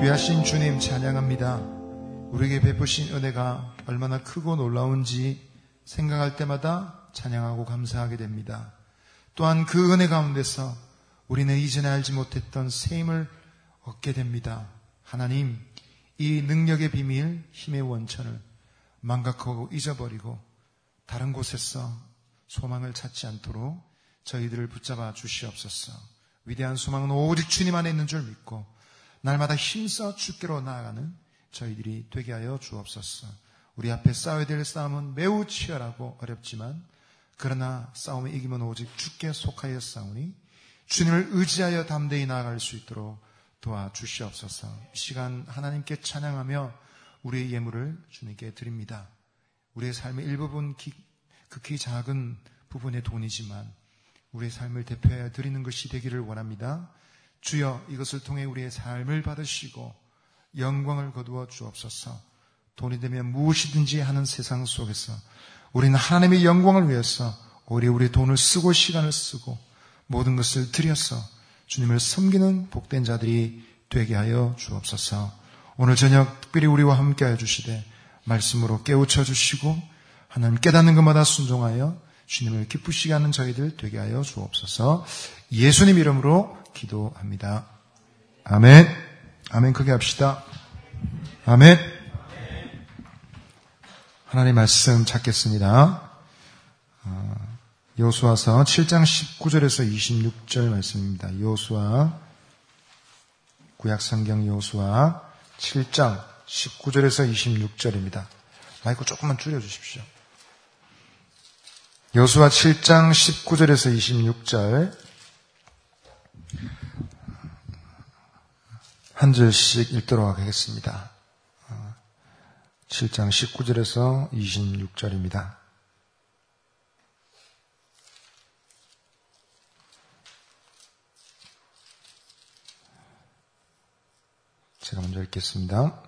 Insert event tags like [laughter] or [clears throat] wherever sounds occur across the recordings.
귀하신 주님 찬양합니다. 우리에게 베푸신 은혜가 얼마나 크고 놀라운지 생각할 때마다 찬양하고 감사하게 됩니다. 또한 그 은혜 가운데서 우리는 이전에 알지 못했던 새 힘을 얻게 됩니다. 하나님, 이 능력의 비밀, 힘의 원천을 망각하고 잊어버리고 다른 곳에서 소망을 찾지 않도록 저희들을 붙잡아 주시옵소서. 위대한 소망은 오직 주님 안에 있는 줄 믿고 날마다 힘써 주께로 나아가는 저희들이 되게 하여 주옵소서. 우리 앞에 싸워야 될 싸움은 매우 치열하고 어렵지만 그러나 싸움에 이기면 오직 주께 속하여 싸우니 주님을 의지하여 담대히 나아갈 수 있도록 도와주시옵소서. 이 시간 하나님께 찬양하며 우리의 예물을 주님께 드립니다. 우리의 삶의 일부분 극히 작은 부분의 돈이지만 우리의 삶을 대표하여 드리는 것이 되기를 원합니다. 주여 이것을 통해 우리의 삶을 받으시고 영광을 거두어 주옵소서. 돈이 되면 무엇이든지 하는 세상 속에서 우리는 하나님의 영광을 위해서 오히려 우리 돈을 쓰고 시간을 쓰고 모든 것을 들여서 주님을 섬기는 복된 자들이 되게 하여 주옵소서. 오늘 저녁 특별히 우리와 함께 하여 주시되 말씀으로 깨우쳐 주시고 하나님 깨닫는 것마다 순종하여 주님을 기쁘시게 하는 저희들 되게 하여 주옵소서. 예수님 이름으로 기도합니다. 아멘. 아멘 크게 합시다. 아멘. 하나님 말씀 찾겠습니다. 어, 여수와서 7장 19절에서 26절 말씀입니다. 여수와 구약성경 여수와 7장 19절에서 26절입니다. 마이크 조금만 줄여 주십시오. 여수와 7장 19절에서 26절 한 절씩 읽도록 하겠습니다. 7장 19절에서 26절입니다. 제가 먼저 읽겠습니다.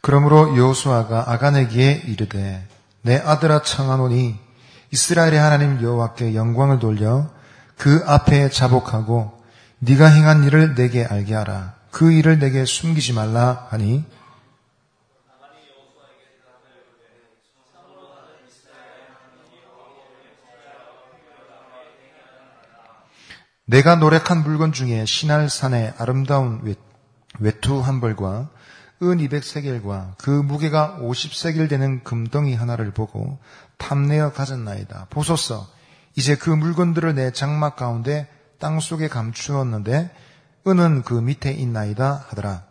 그러므로 여호수아가 아간에게 이르되 내 아들아 청하노니 이스라엘의 하나님 여호와께 영광을 돌려 그 앞에 자복하고 네가 행한 일을 내게 알게 하라. 그 일을 내게 숨기지 말라 하니 내가 노력한 물건 중에 신할산의 아름다운 외투 한 벌과 은 200세겔과 그 무게가 50세겔 되는 금덩이 하나를 보고 탐내어 가졌나이다. 보소서, 이제 그 물건들을 내 장막 가운데 땅 속에 감추었는데 은은 그 밑에 있나이다 하더라.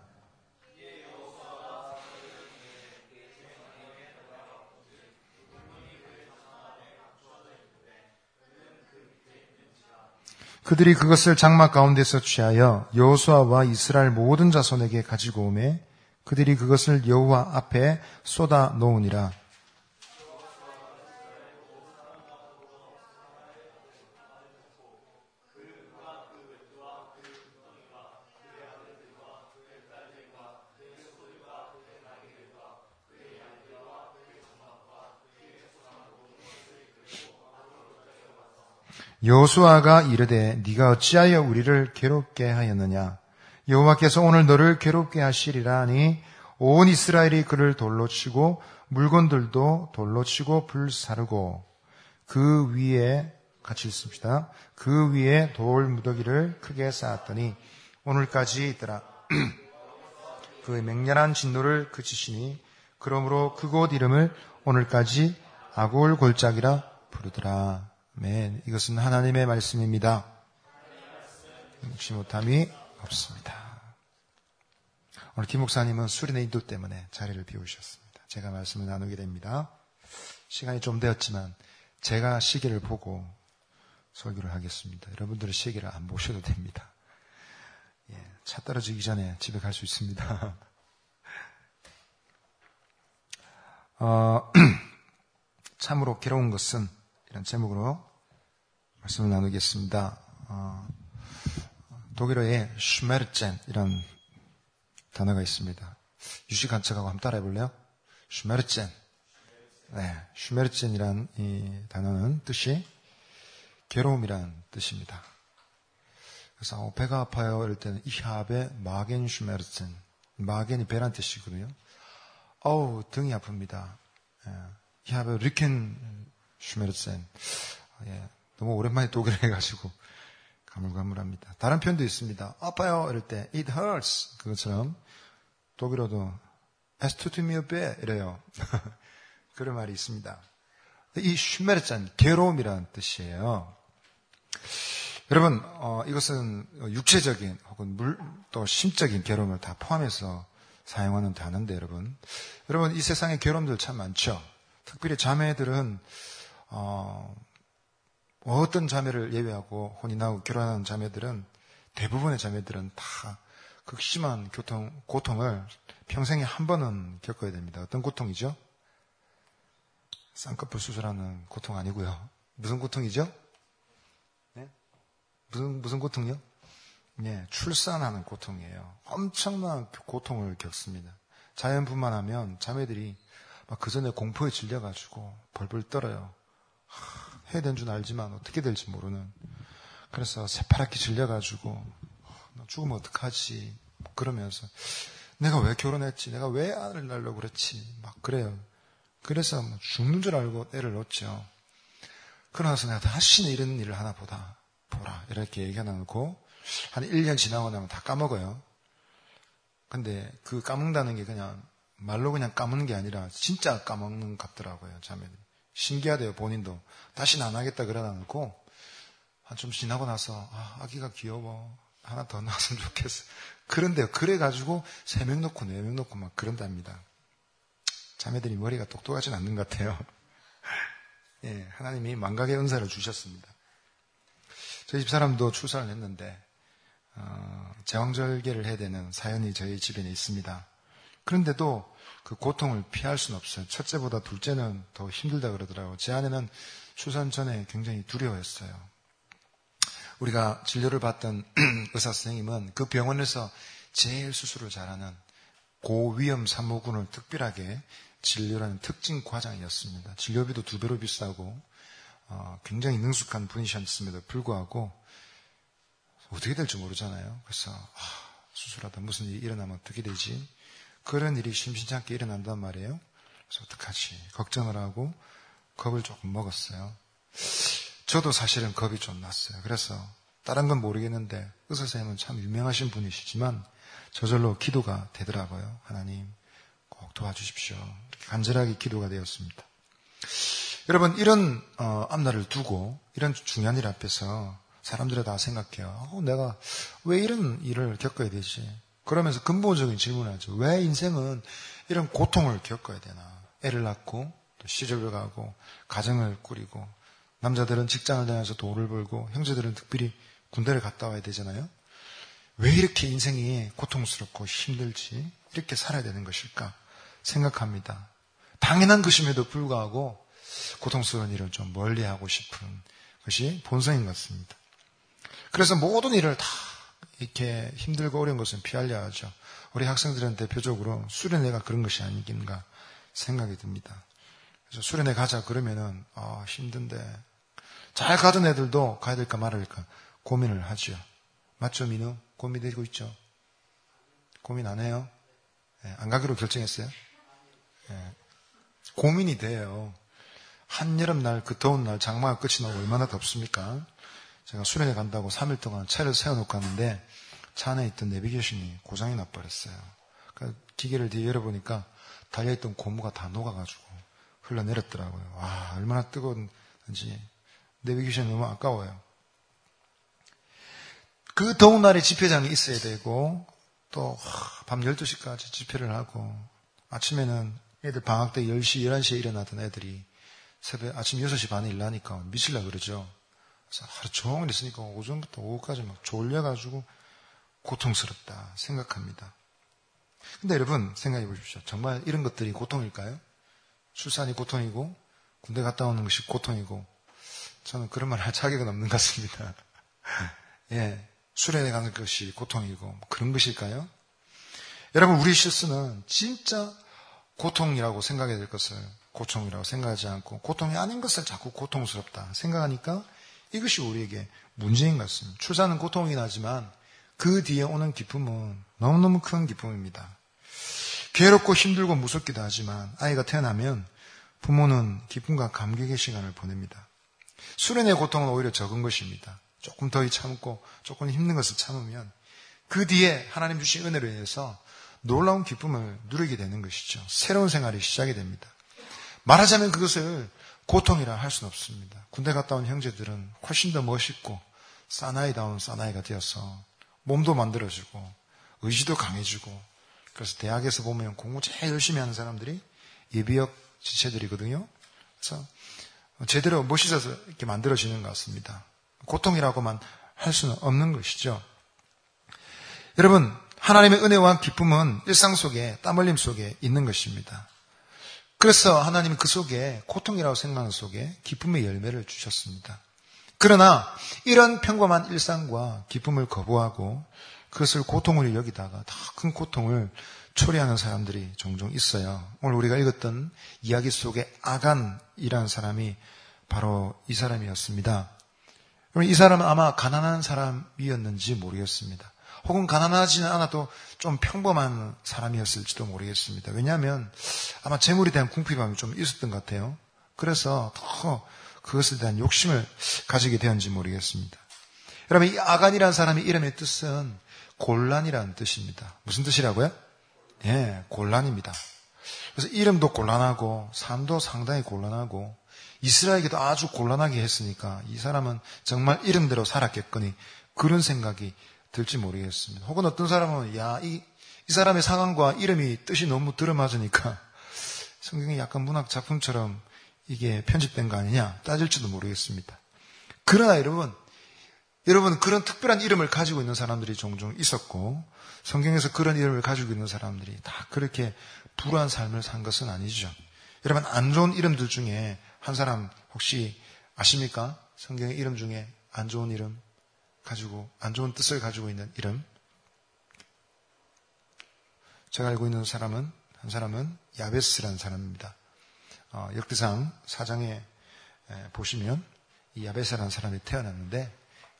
그들이 그것을 장막 가운데서 취하여 여호수아와 이스라엘 모든 자손에게 가지고 오매 그들이 그것을 여호와 앞에 쏟아 놓으니라. 여호수아가 이르되 네가 어찌하여 우리를 괴롭게 하였느냐 여호와께서 오늘 너를 괴롭게 하시리라 하니 온 이스라엘이 그를 돌로 치고 물건들도 돌로 치고 불사르고 그 위에 같이 있습니다. 그 위에 돌 무더기를 크게 쌓았더니 오늘까지 있더라. [clears throat] 그 맹렬한 진노를 그치시니 그러므로 그곳 이름을 오늘까지 아골 골짜기라 부르더라. 아멘. 이것은 하나님의 말씀입니다. 묵지 못함이 없습니다. 오늘 김 목사님은 수련의 인도 때문에 자리를 비우셨습니다. 제가 말씀을 나누게 됩니다. 시간이 좀 되었지만 제가 시계를 보고 설교를 하겠습니다. 여러분들은 시계를 안 보셔도 됩니다. 예, 차 떨어지기 전에 집에 갈 수 있습니다. [laughs] 어, [clears throat] 참으로 괴로운 것은 이런 제목으로 말씀을 나누겠습니다. 어, 독일어에 슈메르젠 이런 단어가 있습니다. 유시 관측하고 한번 따라해 볼래요? 슈메르젠. 네, 슈메르젠이란 이 단어는 뜻이 괴로움이란 뜻입니다. 그래서 어, 배가 아파요. 이럴 때는 이하베 마겐 슈메르센. 마겐이 배란 뜻이거든요. 어우, 등이 아픕니다. 예. 이하베 리켄 슈메르센. 예. 너무 오랜만에 독일어 해가지고 가물가물합니다. 다른 표현도 있습니다. 아파요. 이럴 때 it hurts. 그것처럼 독일어도 es tut mir weh 이래요. [laughs] 그런 말이 있습니다. 이 슈메르짠 괴로움이라는 뜻이에요. 여러분 어, 이것은 육체적인 혹은 물 또 심적인 괴로움을 다 포함해서 사용하는 단어인데 여러분 여러분 이 세상에 괴로움들 참 많죠. 특별히 자매들은 어, 어떤 자매를 예외하고 혼인하고 결혼하는 자매들은 대부분의 자매들은 다 극심한 교통, 고통을 평생에 한 번은 겪어야 됩니다. 어떤 고통이죠? 쌍꺼풀 수술하는 고통 아니고요. 무슨 고통이죠? 네? 무슨 무슨 고통이요? 네, 출산하는 고통이에요. 엄청난 고통을 겪습니다. 자연분만 하면 자매들이 막 그 전에 공포에 질려가지고 벌벌 떨어요. 하, 해야 되는 줄 알지만 어떻게 될지 모르는. 그래서 새파랗게 질려가지고 죽으면 어떡하지? 그러면서 내가 왜 결혼했지? 내가 왜 아들 낳으려고 그랬지? 막 그래요. 그래서 뭐 죽는 줄 알고 애를 놓죠. 그러나서 내가 다시는 이런 일을 하나 보다, 보라. 이렇게 얘기해놓고, 한 1년 지나고 나면 다 까먹어요. 근데 그 까먹는다는 게 그냥, 말로 그냥 까먹는 게 아니라, 진짜 까먹는 것 같더라고요, 자매들. 신기하대요, 본인도. 다시는 안 하겠다 그러놓고, 한 좀 지나고 나서, 아, 아기가 귀여워. 하나 더 낳았으면 좋겠어. 그런데요, 그래가지고, 세 명 놓고, 네 명 놓고 막 그런답니다. 자매들이 머리가 똑똑하진 않는 것 같아요. [laughs] 예, 하나님이 망각의 은사를 주셨습니다. 저희 집 사람도 출산을 했는데 어, 제왕절개를 해야 되는 사연이 저희 집에 있습니다. 그런데도 그 고통을 피할 수는 없어요. 첫째보다 둘째는 더 힘들다 그러더라고요. 제 아내는 출산 전에 굉장히 두려워했어요. 우리가 진료를 받던 [clears throat] 의사 선생님은 그 병원에서 제일 수술을 잘하는 고위험 산모군을 특별하게 진료라는 특징 과장이었습니다. 진료비도 두 배로 비싸고 어, 굉장히 능숙한 분이셨음에도 불구하고 어떻게 될지 모르잖아요. 그래서 아, 수술하다 무슨 일이 일어나면 어떻게 되지? 그런 일이 심심찮게 일어난단 말이에요. 그래서 어떡하지? 걱정을 하고 겁을 조금 먹었어요. 저도 사실은 겁이 좀 났어요. 그래서 다른 건 모르겠는데 의사 선생님은 참 유명하신 분이시지만 저절로 기도가 되더라고요. 하나님 꼭 도와주십시오. 이렇게 간절하게 기도가 되었습니다. 여러분 이런 어, 앞날을 두고 이런 중요한 일 앞에서 사람들이 다 생각해요. 어, 내가 왜 이런 일을 겪어야 되지? 그러면서 근본적인 질문을 하죠. 왜 인생은 이런 고통을 겪어야 되나? 애를 낳고 또 시집을 가고 가정을 꾸리고 남자들은 직장을 다녀서 돈을 벌고 형제들은 특별히 군대를 갔다 와야 되잖아요. 왜 이렇게 인생이 고통스럽고 힘들지? 이렇게 살아야 되는 것일까? 생각합니다. 당연한 것임에도 불구하고 고통스러운 일을 좀 멀리 하고 싶은 것이 본성인 것 같습니다. 그래서 모든 일을 다 이렇게 힘들고 어려운 것은 피하려 하죠. 우리 학생들은 대표적으로 수련회가 그런 것이 아니긴가 생각이 듭니다. 그래서 수련회 가자 그러면은 아, 힘든데 잘 가던 애들도 가야 될까 될까 고민을 하죠. 맞죠, 민우? 고민되고 있죠? 고민 안 해요? 네, 안 가기로 결정했어요? 네. 고민이 돼요. 한여름날, 그 더운 날, 장마가 끝이 나고 얼마나 덥습니까? 제가 수련회 간다고 3일 동안 차를 세워놓고 갔는데 차 안에 있던 내비게이션이 고장이 나버렸어요. 그러니까 기계를 뒤에 열어보니까 달려있던 고무가 다 녹아가지고 흘러내렸더라고요. 와, 얼마나 뜨거운지. 내비게이션이 너무 아까워요. 그 더운 날에 집회장이 있어야 되고 또 밤 12시까지 집회를 하고 아침에는 애들 방학 때 10시, 11시에 일어나던 애들이 새벽 아침 6시 반에 일나니까 미칠라 그러죠. 하루 종일 있으니까 오전부터 오후까지 막 졸려가지고 고통스럽다 생각합니다. 근데 여러분 생각해 보십시오. 정말 이런 것들이 고통일까요? 출산이 고통이고 군대 갔다 오는 것이 고통이고 저는 그런 말 할 자격은 없는 것 같습니다. [laughs] 예. 수련회 가는 것이 고통이고 뭐 그런 것일까요? 여러분 우리 실수는 진짜 고통이라고 생각해야 될 것을 고통이라고 생각하지 않고 고통이 아닌 것을 자꾸 고통스럽다 생각하니까 이것이 우리에게 문제인 것 같습니다. 출산은 고통이긴 하지만 그 뒤에 오는 기쁨은 너무너무 큰 기쁨입니다. 괴롭고 힘들고 무섭기도 하지만 아이가 태어나면 부모는 기쁨과 감격의 시간을 보냅니다. 수련의 고통은 오히려 적은 것입니다. 조금 더 참고 조금 힘든 것을 참으면 그 뒤에 하나님 주신 은혜로 인해서 놀라운 기쁨을 누리게 되는 것이죠. 새로운 생활이 시작이 됩니다. 말하자면 그것을 고통이라 할 수는 없습니다. 군대 갔다 온 형제들은 훨씬 더 멋있고 사나이다운 사나이가 되어서 몸도 만들어지고 의지도 강해지고 그래서 대학에서 보면 공부 제일 열심히 하는 사람들이 예비역 지체들이거든요. 그래서 제대로 멋있어서 이렇게 만들어지는 것 같습니다. 고통이라고만 할 수는 없는 것이죠. 여러분, 하나님의 은혜와 기쁨은 일상 속에 땀 흘림 속에 있는 것입니다. 그래서 하나님은 그 속에 고통이라고 생각하는 속에 기쁨의 열매를 주셨습니다. 그러나 이런 평범한 일상과 기쁨을 거부하고 그것을 고통으로 여기다가 더 큰 고통을 초래하는 사람들이 종종 있어요. 오늘 우리가 읽었던 이야기 속에 아간이라는 사람이 바로 이 사람이었습니다. 이 사람은 아마 가난한 사람이었는지 모르겠습니다. 혹은 가난하지는 않아도 좀 평범한 사람이었을지도 모르겠습니다. 왜냐하면 아마 재물에 대한 궁핍함이 좀 있었던 것 같아요. 그래서 더 그것에 대한 욕심을 가지게 되었는지 모르겠습니다. 여러분, 이 아간이라는 사람의 이름의 뜻은 곤란이라는 뜻입니다. 무슨 뜻이라고요? 예, 곤란입니다. 그래서 이름도 곤란하고 삶도 상당히 곤란하고 이스라엘에게도 아주 곤란하게 했으니까 이 사람은 정말 이름대로 살았겠거니 그런 생각이 들지 모르겠습니다. 혹은 어떤 사람은 야, 이, 이 사람의 상황과 이름이 뜻이 너무 들어맞으니까 [laughs] 성경이 약간 문학 작품처럼 이게 편집된 거 아니냐 따질지도 모르겠습니다. 그러나 여러분, 여러분 그런 특별한 이름을 가지고 있는 사람들이 종종 있었고 성경에서 그런 이름을 가지고 있는 사람들이 다 그렇게 불우한 삶을 산 것은 아니죠. 여러분 안 좋은 이름들 중에 한 사람 혹시 아십니까? 성경의 이름 중에 안 좋은 이름 가지고 안 좋은 뜻을 가지고 있는 이름. 제가 알고 있는 사람은 한 사람은 야베스라는 사람입니다. 어, 역대상 사장에 보시면 이 야베스라는 사람이 태어났는데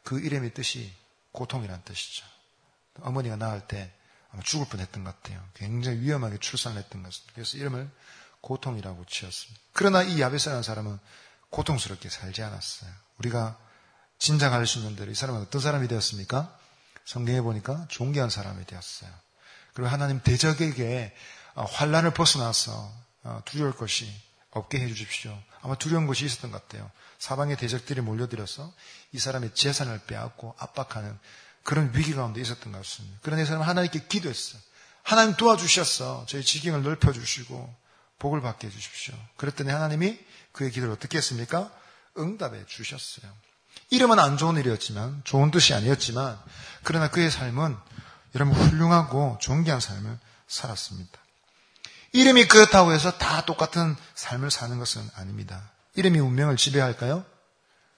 그 이름의 뜻이 고통이라는 뜻이죠. 어머니가 낳을 때 아마 죽을 뻔했던 것 같아요. 굉장히 위험하게 출산을 했던 것 같습니다. 그래서 이름을 고통이라고 지었습니다. 그러나 이 야베스라는 사람은 고통스럽게 살지 않았어요. 우리가 짐작할 수 있는 대로 이 사람은 어떤 사람이 되었습니까? 성경에 보니까 존귀한 사람이 되었어요. 그리고 하나님 대적에게 어, 환란을 벗어나서 어, 두려울 것이 없게 해주십시오. 아마 두려운 것이 있었던 것 같아요. 사방의 대적들이 몰려들어서 이 사람의 재산을 빼앗고 압박하는 그런 위기 가운데 있었던 것 같습니다. 그런데 이 사람은 하나님께 기도했어요. 하나님 도와주셨어. 저희 지경을 넓혀주시고 복을 받게 해주십시오. 그랬더니 하나님이 그의 기도를 어떻게 했습니까? 응답해 주셨어요. 이름은 안 좋은 일이었지만, 좋은 뜻이 아니었지만, 그러나 그의 삶은 여러분 훌륭하고 존귀한 삶을 살았습니다. 이름이 그렇다고 해서 다 똑같은 삶을 사는 것은 아닙니다. 이름이 운명을 지배할까요?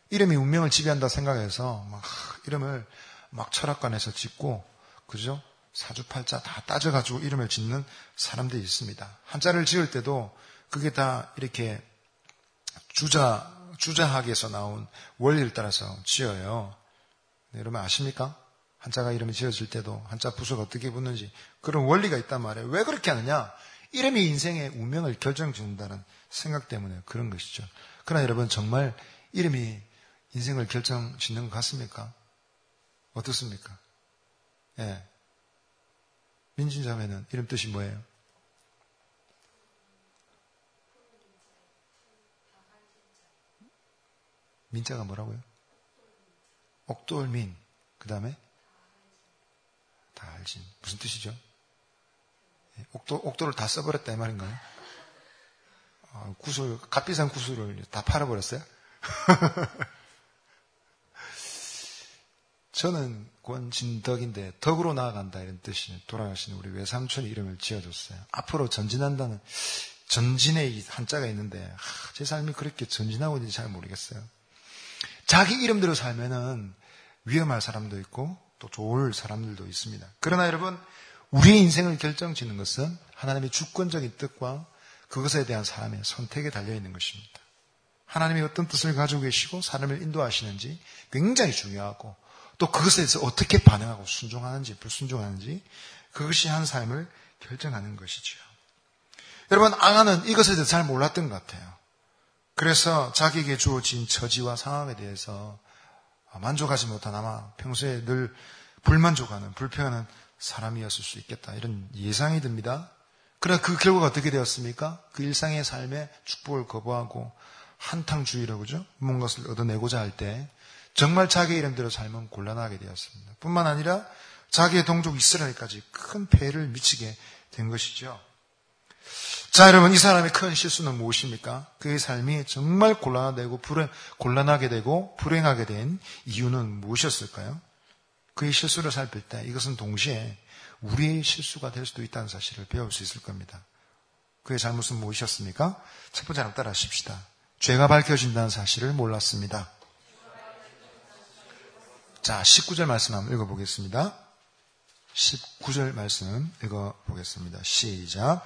이름이 운명을 지배한다 생각해서 막 이름을 막 철학관에서 짓고, 그죠? 사주팔자 다 따져가지고 이름을 짓는 사람들이 있습니다. 한자를 지을 때도 그게 다 이렇게 주자, 주자학에서 나온 원리를 따라서 지어요. 네, 여러분 아십니까? 한자가 이름이 지어질 때도 한자 부수가 어떻게 붙는지 그런 원리가 있단 말이에요. 왜 그렇게 하느냐? 이름이 인생의 운명을 결정짓는다는 생각 때문에 그런 것이죠. 그러나 여러분 정말 이름이 인생을 결정짓는 것 같습니까? 어떻습니까? 예. 민진 자매는 이름 뜻이 뭐예요? 민자가 뭐라고요? 옥돌민. 그 다음에 다 알지. 무슨 뜻이죠? 예, 옥도, 옥도를 다 써버렸다 이 말인가요? 아, 구슬, 값비싼 구슬을 다 팔아버렸어요? [laughs] 저는 권진덕인데 덕으로 나아간다 이런 뜻이 돌아가신 우리 외삼촌 이름을 지어줬어요. 앞으로 전진한다는 전진의 한자가 있는데 아, 제 삶이 그렇게 전진하고 있는지 잘 모르겠어요. 자기 이름대로 살면은 위험할 사람도 있고 또 좋을 사람들도 있습니다. 그러나 여러분 우리의 인생을 결정 짓는 것은 하나님의 주권적인 뜻과 그것에 대한 사람의 선택에 달려 있는 것입니다. 하나님이 어떤 뜻을 가지고 계시고 사람을 인도하시는지 굉장히 중요하고 또 그것에 대해서 어떻게 반응하고 순종하는지 불순종하는지 그것이 한 삶을 결정하는 것이죠. 여러분 아가는 이것에 대해서 잘 몰랐던 것 같아요. 그래서 자기에게 주어진 처지와 상황에 대해서 만족하지 못한 아마 평소에 늘 불만족하는 불평하는 사람이었을 수 있겠다 이런 예상이 듭니다. 그러나 그 결과가 어떻게 되었습니까? 그 일상의 삶에 축복을 거부하고 한탕주의라고 그죠? 것을 얻어내고자 할 때 정말 자기 이름대로 삶은 곤란하게 되었습니다. 뿐만 아니라 자기의 동족 이스라엘까지 큰 폐해를 미치게 된 것이죠. 자, 여러분, 이 사람의 큰 실수는 무엇입니까? 그의 삶이 정말 곤란하고 불행, 곤란하게 되고 불행하게 된 이유는 무엇이었을까요? 그의 실수를 살필 때 이것은 동시에 우리의 실수가 될 수도 있다는 사실을 배울 수 있을 겁니다. 그의 잘못은 무엇이었습니까? 첫 번째 하나 따라 하십시다. 죄가 밝혀진다는 사실을 몰랐습니다. 자, 19절 말씀 한번 읽어보겠습니다. 19절 말씀 읽어보겠습니다. 시작.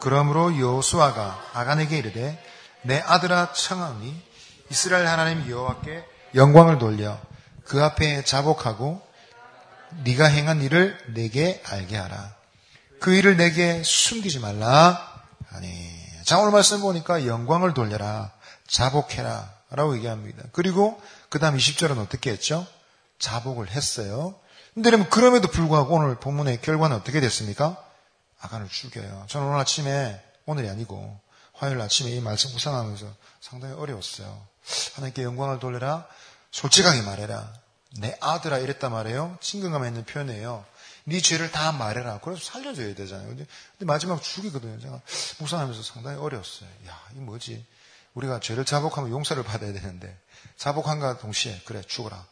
그러므로 여호수아가 아간에게 이르되 내 아들아 청하니 이스라엘 하나님 여호와께 영광을 돌려 그 앞에 자복하고 네가 행한 일을 내게 알게 하라. 그 일을 내게 숨기지 말라. 아니, 자 오늘 말씀 보니까 영광을 돌려라. 자복해라. 라고 얘기합니다. 그리고 그 다음 20절은 어떻게 했죠? 자복을 했어요. 근데 그러면 그럼에도 불구하고 오늘 본문의 결과는 어떻게 됐습니까? 아간을 죽여요. 저는 오늘 아침에, 오늘이 아니고, 화요일 아침에 이 말씀 구상하면서 상당히 어려웠어요. 하나님께 영광을 돌려라. 솔직하게 말해라. 내 아들아 이랬단 말이에요. 친근감 있는 표현이에요. 네 죄를 다 말해라. 그래서 살려줘야 되잖아요. 근데, 마지막 죽이거든요. 제가 묵상하면서 상당히 어려웠어요. 야, 이 뭐지? 우리가 죄를 자복하면 용서를 받아야 되는데 자복한과 동시에 그래 죽어라.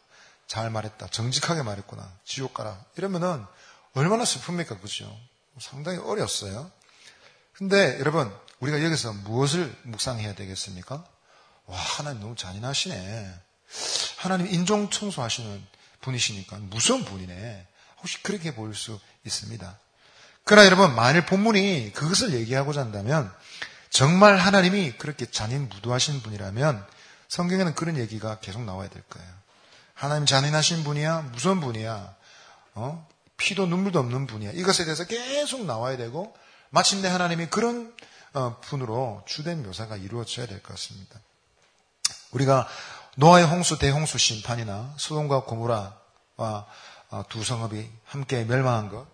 잘 말했다. 정직하게 말했구나. 지옥 가라. 이러면은 얼마나 슬픕니까? 그죠? 상당히 어렸어요. 근데 여러분, 우리가 여기서 무엇을 묵상해야 되겠습니까? 와, 하나님 너무 잔인하시네. 하나님 인종 청소하시는 분이시니까 무서운 분이네. 혹시 그렇게 보일 수 있습니다. 그러나 여러분, 만일 본문이 그것을 얘기하고자 한다면 정말 하나님이 그렇게 잔인 무도하신 분이라면 성경에는 그런 얘기가 계속 나와야 될 거예요. 하나님 잔인하신 분이야, 무서운 분이야, 어? 피도 눈물도 없는 분이야. 이것에 대해서 계속 나와야 되고 마침내 하나님이 그런 어, 분으로 주된 묘사가 이루어져야 될 것 같습니다. 우리가 노아의 홍수 대홍수 심판이나 소돔과 고무라와 어, 두 성읍이 함께 멸망한 것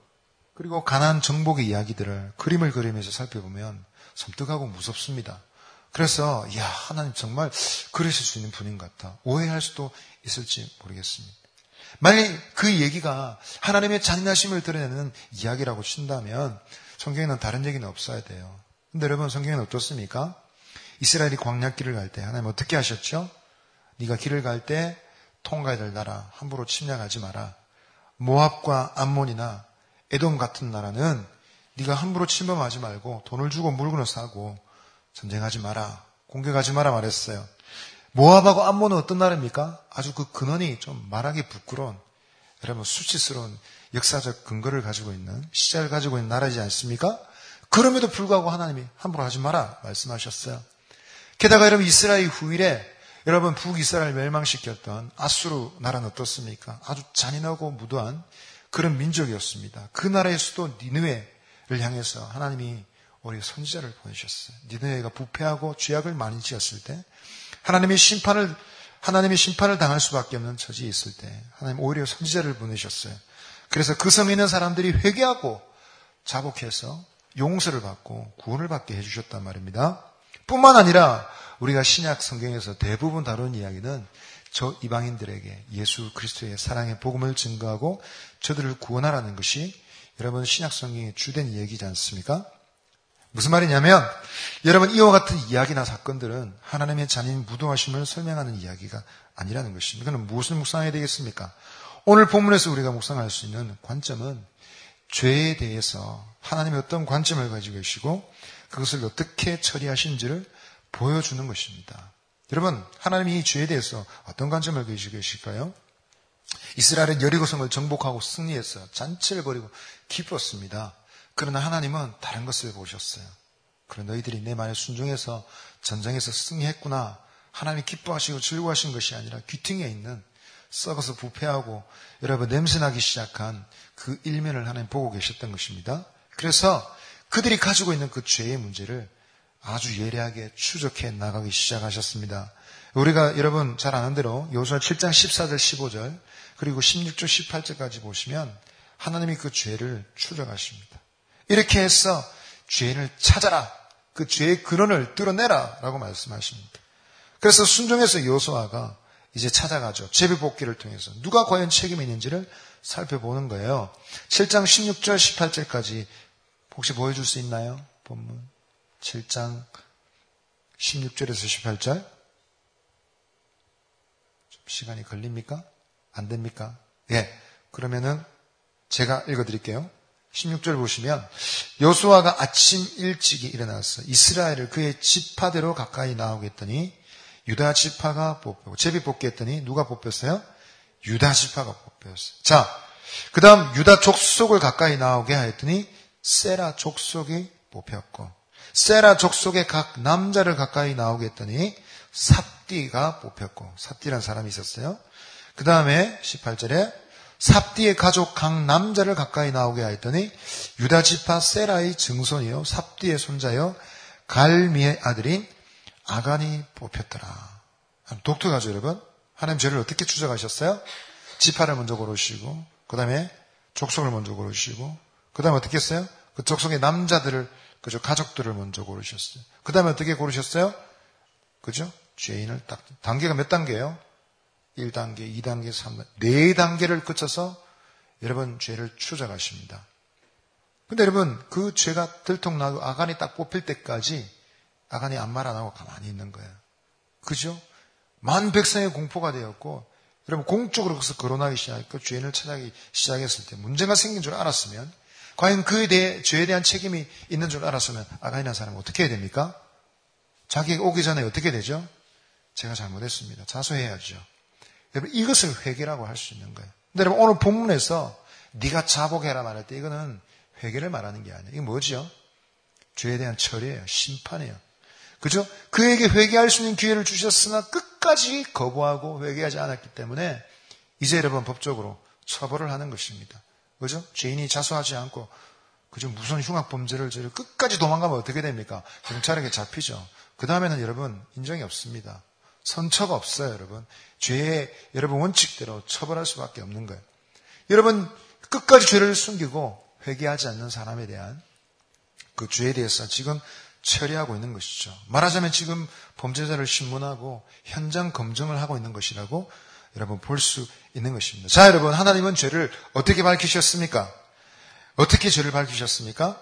그리고 가난 정복의 이야기들을 그림을 그리면서 살펴보면 섬뜩하고 무섭습니다. 그래서 야 하나님 정말 그러실 수 있는 분인 것 같다. 오해할 수도 있을지 모르겠습니다. 만약 그 얘기가 하나님의 잔인하심을 드러내는 이야기라고 친다면 성경에는 다른 얘기는 없어야 돼요. 근데 여러분 성경에는 어떻습니까? 이스라엘이 광야길을 갈 때 하나님 어떻게 하셨죠? 네가 길을 갈 때 통과해야 될 나라 함부로 침략하지 마라. 모압과 암몬이나 에돔 같은 나라는 네가 함부로 침범하지 말고 돈을 주고 물건을 사고 전쟁하지 마라. 공격하지 마라 말했어요. 모압하고 암몬은 어떤 나라입니까? 아주 그 근원이 좀 말하기 부끄러운 여러분 수치스러운 역사적 근거를 가지고 있는 시작을 가지고 있는 나라이지 않습니까? 그럼에도 불구하고 하나님이 함부로 하지 마라 말씀하셨어요. 게다가 여러분 이스라엘 후일에 여러분 북이스라엘 멸망시켰던 아수르 나라는 어떻습니까? 아주 잔인하고 무도한 그런 민족이었습니다. 그 나라의 수도 니느웨를 향해서 하나님이 우리 선지자를 보내셨어요. 니느웨가 부패하고 죄악을 많이 지었을 때 하나님의 심판을 하나님의 심판을 당할 수밖에 없는 처지에 있을 때 하나님 오히려 선지자를 보내셨어요. 그래서 그 성에 있는 사람들이 회개하고 자복해서 용서를 받고 구원을 받게 해주셨단 말입니다. 뿐만 아니라 우리가 신약 성경에서 대부분 다룬 이야기는 저 이방인들에게 예수 그리스도의 사랑의 복음을 증거하고 저들을 구원하라는 것이 여러분 신약 성경의 주된 얘기지 않습니까? 무슨 말이냐면 여러분 이와 같은 이야기나 사건들은 하나님의 잔인 무도하심을 설명하는 이야기가 아니라는 것입니다. 이거는 무엇을 묵상해야 되겠습니까? 오늘 본문에서 우리가 묵상할 수 있는 관점은 죄에 대해서 하나님의 어떤 관점을 가지고 계시고 그것을 어떻게 처리하신지를 보여주는 것입니다. 여러분, 하나님이 이 죄에 대해서 어떤 관점을 가지고 계실까요? 이스라엘은 여리고성을 정복하고 승리해서 잔치를 벌이고 기뻤습니다. 그러나 하나님은 다른 것을 보셨어요. 그런 너희들이 내 말에 순종해서 전쟁에서 승리했구나 하나님이 기뻐하시고 즐거워하신 것이 아니라 귀퉁이에 있는 썩어서 부패하고 여러분 냄새나기 시작한 그 일면을 하나님 보고 계셨던 것입니다. 그래서 그들이 가지고 있는 그 죄의 문제를 아주 예리하게 추적해 나가기 시작하셨습니다. 우리가 여러분 잘 아는 대로 요수아 7장 14절 15절 그리고 16절 18절까지 보시면 하나님이 그 죄를 추적하십니다. 이렇게 해서 죄인을 찾아라. 그 죄의 근원을 뚫어내라. 라고 말씀하십니다. 그래서 순종해서 요소아가 이제 찾아가죠. 제비뽑기를 통해서. 누가 과연 책임이 있는지를 살펴보는 거예요. 7장 16절 18절까지 혹시 보여줄 수 있나요? 본문. 7장 16절에서 18절. 좀 시간이 걸립니까? 안 됩니까? 예. 그러면은 제가 읽어드릴게요. 16절 보시면 여수아가 아침 일찍이 일어나서 이스라엘을 그의 지파대로 가까이 나오겠더니 유다 지파가 뽑히고 제비 뽑겠더니 누가 뽑혔어요? 유다 지파가 뽑혔어요. 자, 그 다음 유다 족속을 가까이 나오게 하였더니 세라 족속이 뽑혔고 세라 족속의 각 남자를 가까이 나오게 했더니 삽디가 뽑혔고 삽디란 사람이 있었어요. 그 다음에 18절에 삽디의 가족 각 남자를 가까이 나오게 하였더니 유다 지파 세라의 증손이요 삽디의 손자요 갈미의 아들인 아간이 뽑혔더라. 독특하죠, 여러분? 하나님 죄를 어떻게 추적하셨어요? 지파를 먼저 고르시고, 그 다음에 족속을 먼저 고르시고, 그 다음에 어떻게 했어요? 그 족속의 남자들을, 그죠? 가족들을 먼저 고르셨어요. 그 다음에 어떻게 고르셨어요? 그죠? 죄인을 딱, 단계가 몇 단계예요? 1단계, 2단계, 3단계, 4단계를 거쳐서 여러분 죄를 추적하십니다. 근데 여러분 그 죄가 들통나고 아간이 딱 뽑힐 때까지 아간이 아무 말 안 하고 가만히 있는 거예요. 그죠? 만 백성의 공포가 되었고 여러분 공적으로 그것을 거론하기 시작하니까 죄인을 찾아기 시작했을 때 문제가 생긴 줄 알았으면 과연 그에 대해 죄에 대한 책임이 있는 줄 알았으면 아간이라는 사람은 어떻게 해야 됩니까? 자기가 오기 전에 어떻게 되죠? 제가 잘못했습니다. 자수해야죠. 여러분 이것을 회개라고 할 수 있는 거예요. 근데 여러분 오늘 본문에서 네가 자복해라 말할 때 이거는 회개를 말하는 게 아니에요. 이게 뭐죠? 죄에 대한 처리예요. 심판이에요. 그죠? 그에게 회개할 수 있는 기회를 주셨으나 끝까지 거부하고 회개하지 않았기 때문에 이제 여러분 법적으로 처벌을 하는 것입니다. 그죠? 죄인이 자수하지 않고 그죠? 무슨 흉악 범죄를 저를 끝까지 도망가면 어떻게 됩니까? 경찰에게 잡히죠. 그 다음에는 여러분 인정이 없습니다. 선처가 없어요, 여러분. 죄의 여러분 원칙대로 처벌할 수밖에 없는 거예요. 여러분 끝까지 죄를 숨기고 회개하지 않는 사람에 대한 그 죄에 대해서 지금 처리하고 있는 것이죠. 말하자면 지금 범죄자를 신문하고 현장 검증을 하고 있는 것이라고 여러분 볼 수 있는 것입니다. 자, 여러분 하나님은 죄를 어떻게 밝히셨습니까? 어떻게 죄를 밝히셨습니까?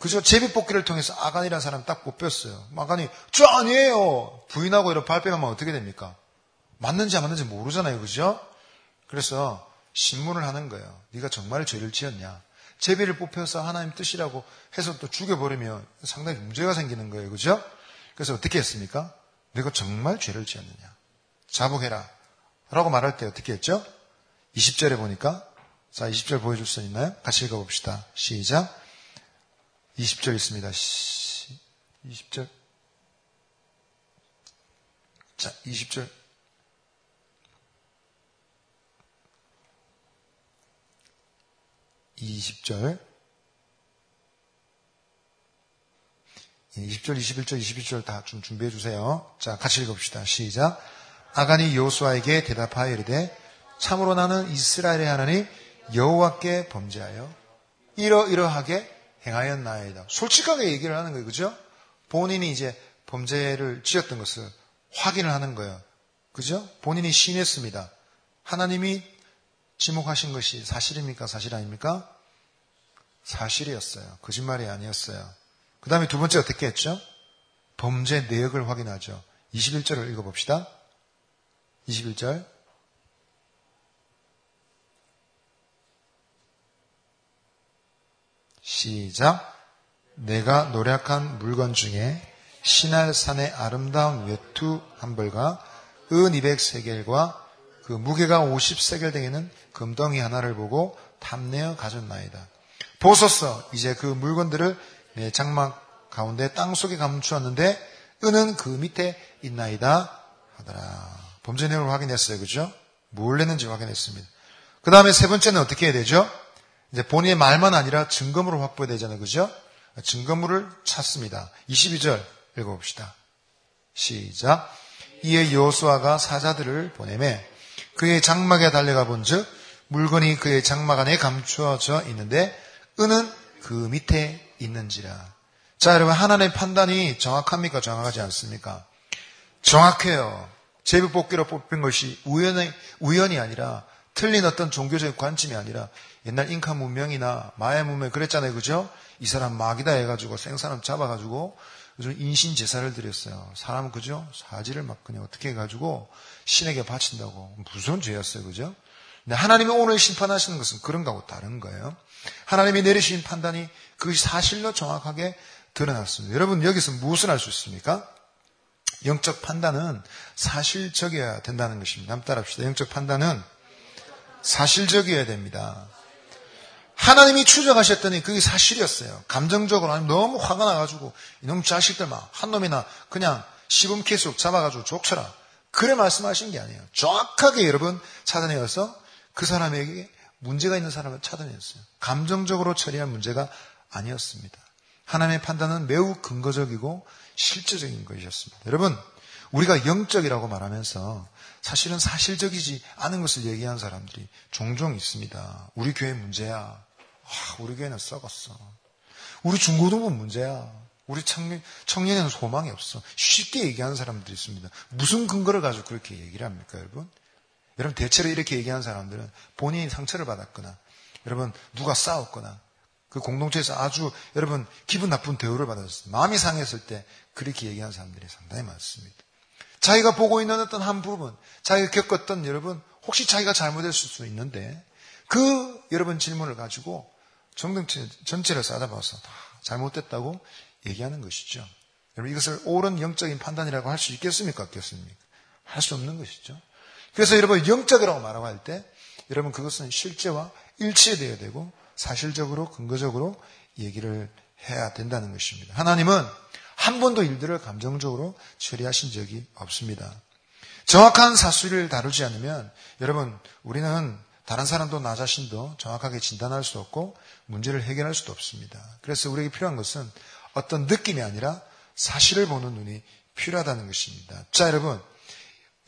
그저 제비뽑기를 통해서 아간이라는 사람 딱 뽑혔어요. 아간이 저 아니에요. 부인하고 이런 발뺌하면 어떻게 됩니까? 맞는지 안 맞는지 모르잖아요. 그죠? 그래서 신문을 하는 거예요. 네가 정말 죄를 지었냐? 제비를 뽑혀서 하나님 뜻이라고 해서 또 죽여버리면 상당히 문제가 생기는 거예요. 그죠? 그래서 어떻게 했습니까? 내가 정말 죄를 지었느냐? 자복해라. 라고 말할 때 어떻게 했죠? 20절에 보니까 자, 20절 보여줄 수 있나요? 같이 읽어봅시다. 시작. 20절 있습니다. 20절. 자, 20절. 20절. 20절, 21절, 22절 다 좀 준비해 주세요. 자, 같이 읽어봅시다. 시작. 아간이 요수아에게 대답하여 이르되 참으로 나는 이스라엘의 하나님 여호와께 범죄하여 이러이러하게 행하였나이다. 솔직하게 얘기를 하는 거예요. 그죠? 본인이 이제 범죄를 지었던 것을 확인을 하는 거예요. 그죠? 본인이 신했습니다. 하나님이 지목하신 것이 사실입니까? 사실 아닙니까? 사실이었어요. 거짓말이 아니었어요. 그 다음에 두 번째 어떻게 했죠? 범죄 내역을 확인하죠. 21절을 읽어봅시다. 21절. 시작. 내가 노력한 물건 중에 신할산의 아름다운 외투 한 벌과 은 200세겔과 그 무게가 50세겔 되는 금덩이 하나를 보고 탐내어 가졌나이다. 보소서 이제 그 물건들을 내 장막 가운데 땅 속에 감추었는데 은은 그 밑에 있나이다 하더라. 범죄 내용을 확인했어요. 그죠? 뭘 했는지 확인했습니다. 그 다음에 세 번째는 어떻게 해야 되죠? 이제 본인의 말만 아니라 증거물을 확보해야 되잖아요. 그죠? 증거물을 찾습니다. 22절 읽어봅시다. 시작. 이에 여호수아가 사자들을 보내매 그의 장막에 달려가 본즉 물건이 그의 장막 안에 감추어져 있는데 은은 그 밑에 있는지라. 자, 여러분 하나님의 판단이 정확합니까? 정확하지 않습니까? 정확해요. 제비 뽑기로 뽑힌 것이 우연의, 우연이 아니라 틀린 어떤 종교적 관점이 아니라 옛날 잉카 문명이나 마야 문명 그랬잖아요. 그죠? 이 사람 마귀다 해가지고 생사람 잡아가지고 요즘 인신 제사를 드렸어요. 사람은 그죠? 사지를 막 그냥 어떻게 해가지고 신에게 바친다고. 무슨 죄였어요. 그죠? 근데 하나님이 오늘 심판하시는 것은 그런 거하고 다른 거예요. 하나님이 내리신 판단이 그것이 사실로 정확하게 드러났습니다. 여러분 여기서 무엇을 알 수 있습니까? 영적 판단은 사실적이어야 된다는 것입니다. 남 따라합시다. 영적 판단은 사실적이어야 됩니다. 하나님이 추적하셨더니 그게 사실이었어요. 감정적으로 아니면 너무 화가 나가지고 이놈 자식들만 한 놈이나 그냥 시범 계속 잡아가지고 족쳐라. 그래 말씀하신 게 아니에요. 정확하게 여러분 찾아내어서 그 사람에게 문제가 있는 사람을 찾아냈어요. 감정적으로 처리한 문제가 아니었습니다. 하나님의 판단은 매우 근거적이고 실제적인 것이었습니다. 여러분, 우리가 영적이라고 말하면서 사실은 사실적이지 않은 것을 얘기하는 사람들이 종종 있습니다. 우리 교회 문제야. 아, 우리 교회는 썩었어. 우리 중고등부 문제야. 우리 청년, 청년에는 소망이 없어. 쉽게 얘기하는 사람들이 있습니다. 무슨 근거를 가지고 그렇게 얘기를 합니까, 여러분? 여러분, 대체로 이렇게 얘기하는 사람들은 본인이 상처를 받았거나, 여러분, 누가 싸웠거나, 그 공동체에서 아주 여러분 기분 나쁜 대우를 받았어요. 마음이 상했을 때 그렇게 얘기하는 사람들이 상당히 많습니다. 자기가 보고 있는 어떤 한 부분, 자기가 겪었던 여러분, 혹시 자기가 잘못했을 수 있는데 그 여러분 질문을 가지고 정동체 전체를 싸다봐서 다 잘못됐다고 얘기하는 것이죠. 여러분 이것을 옳은 영적인 판단이라고 할 수 있겠습니까? 없겠습니까? 할 수 없는 것이죠. 그래서 여러분 영적이라고 말하고 할 때 여러분 그것은 실제와 일치되어야 되고 사실적으로 근거적으로 얘기를 해야 된다는 것입니다. 하나님은 한 번도 일들을 감정적으로 처리하신 적이 없습니다. 정확한 사실을 다루지 않으면 여러분 우리는 다른 사람도 나 자신도 정확하게 진단할 수 없고 문제를 해결할 수도 없습니다. 그래서 우리에게 필요한 것은 어떤 느낌이 아니라 사실을 보는 눈이 필요하다는 것입니다. 자, 여러분.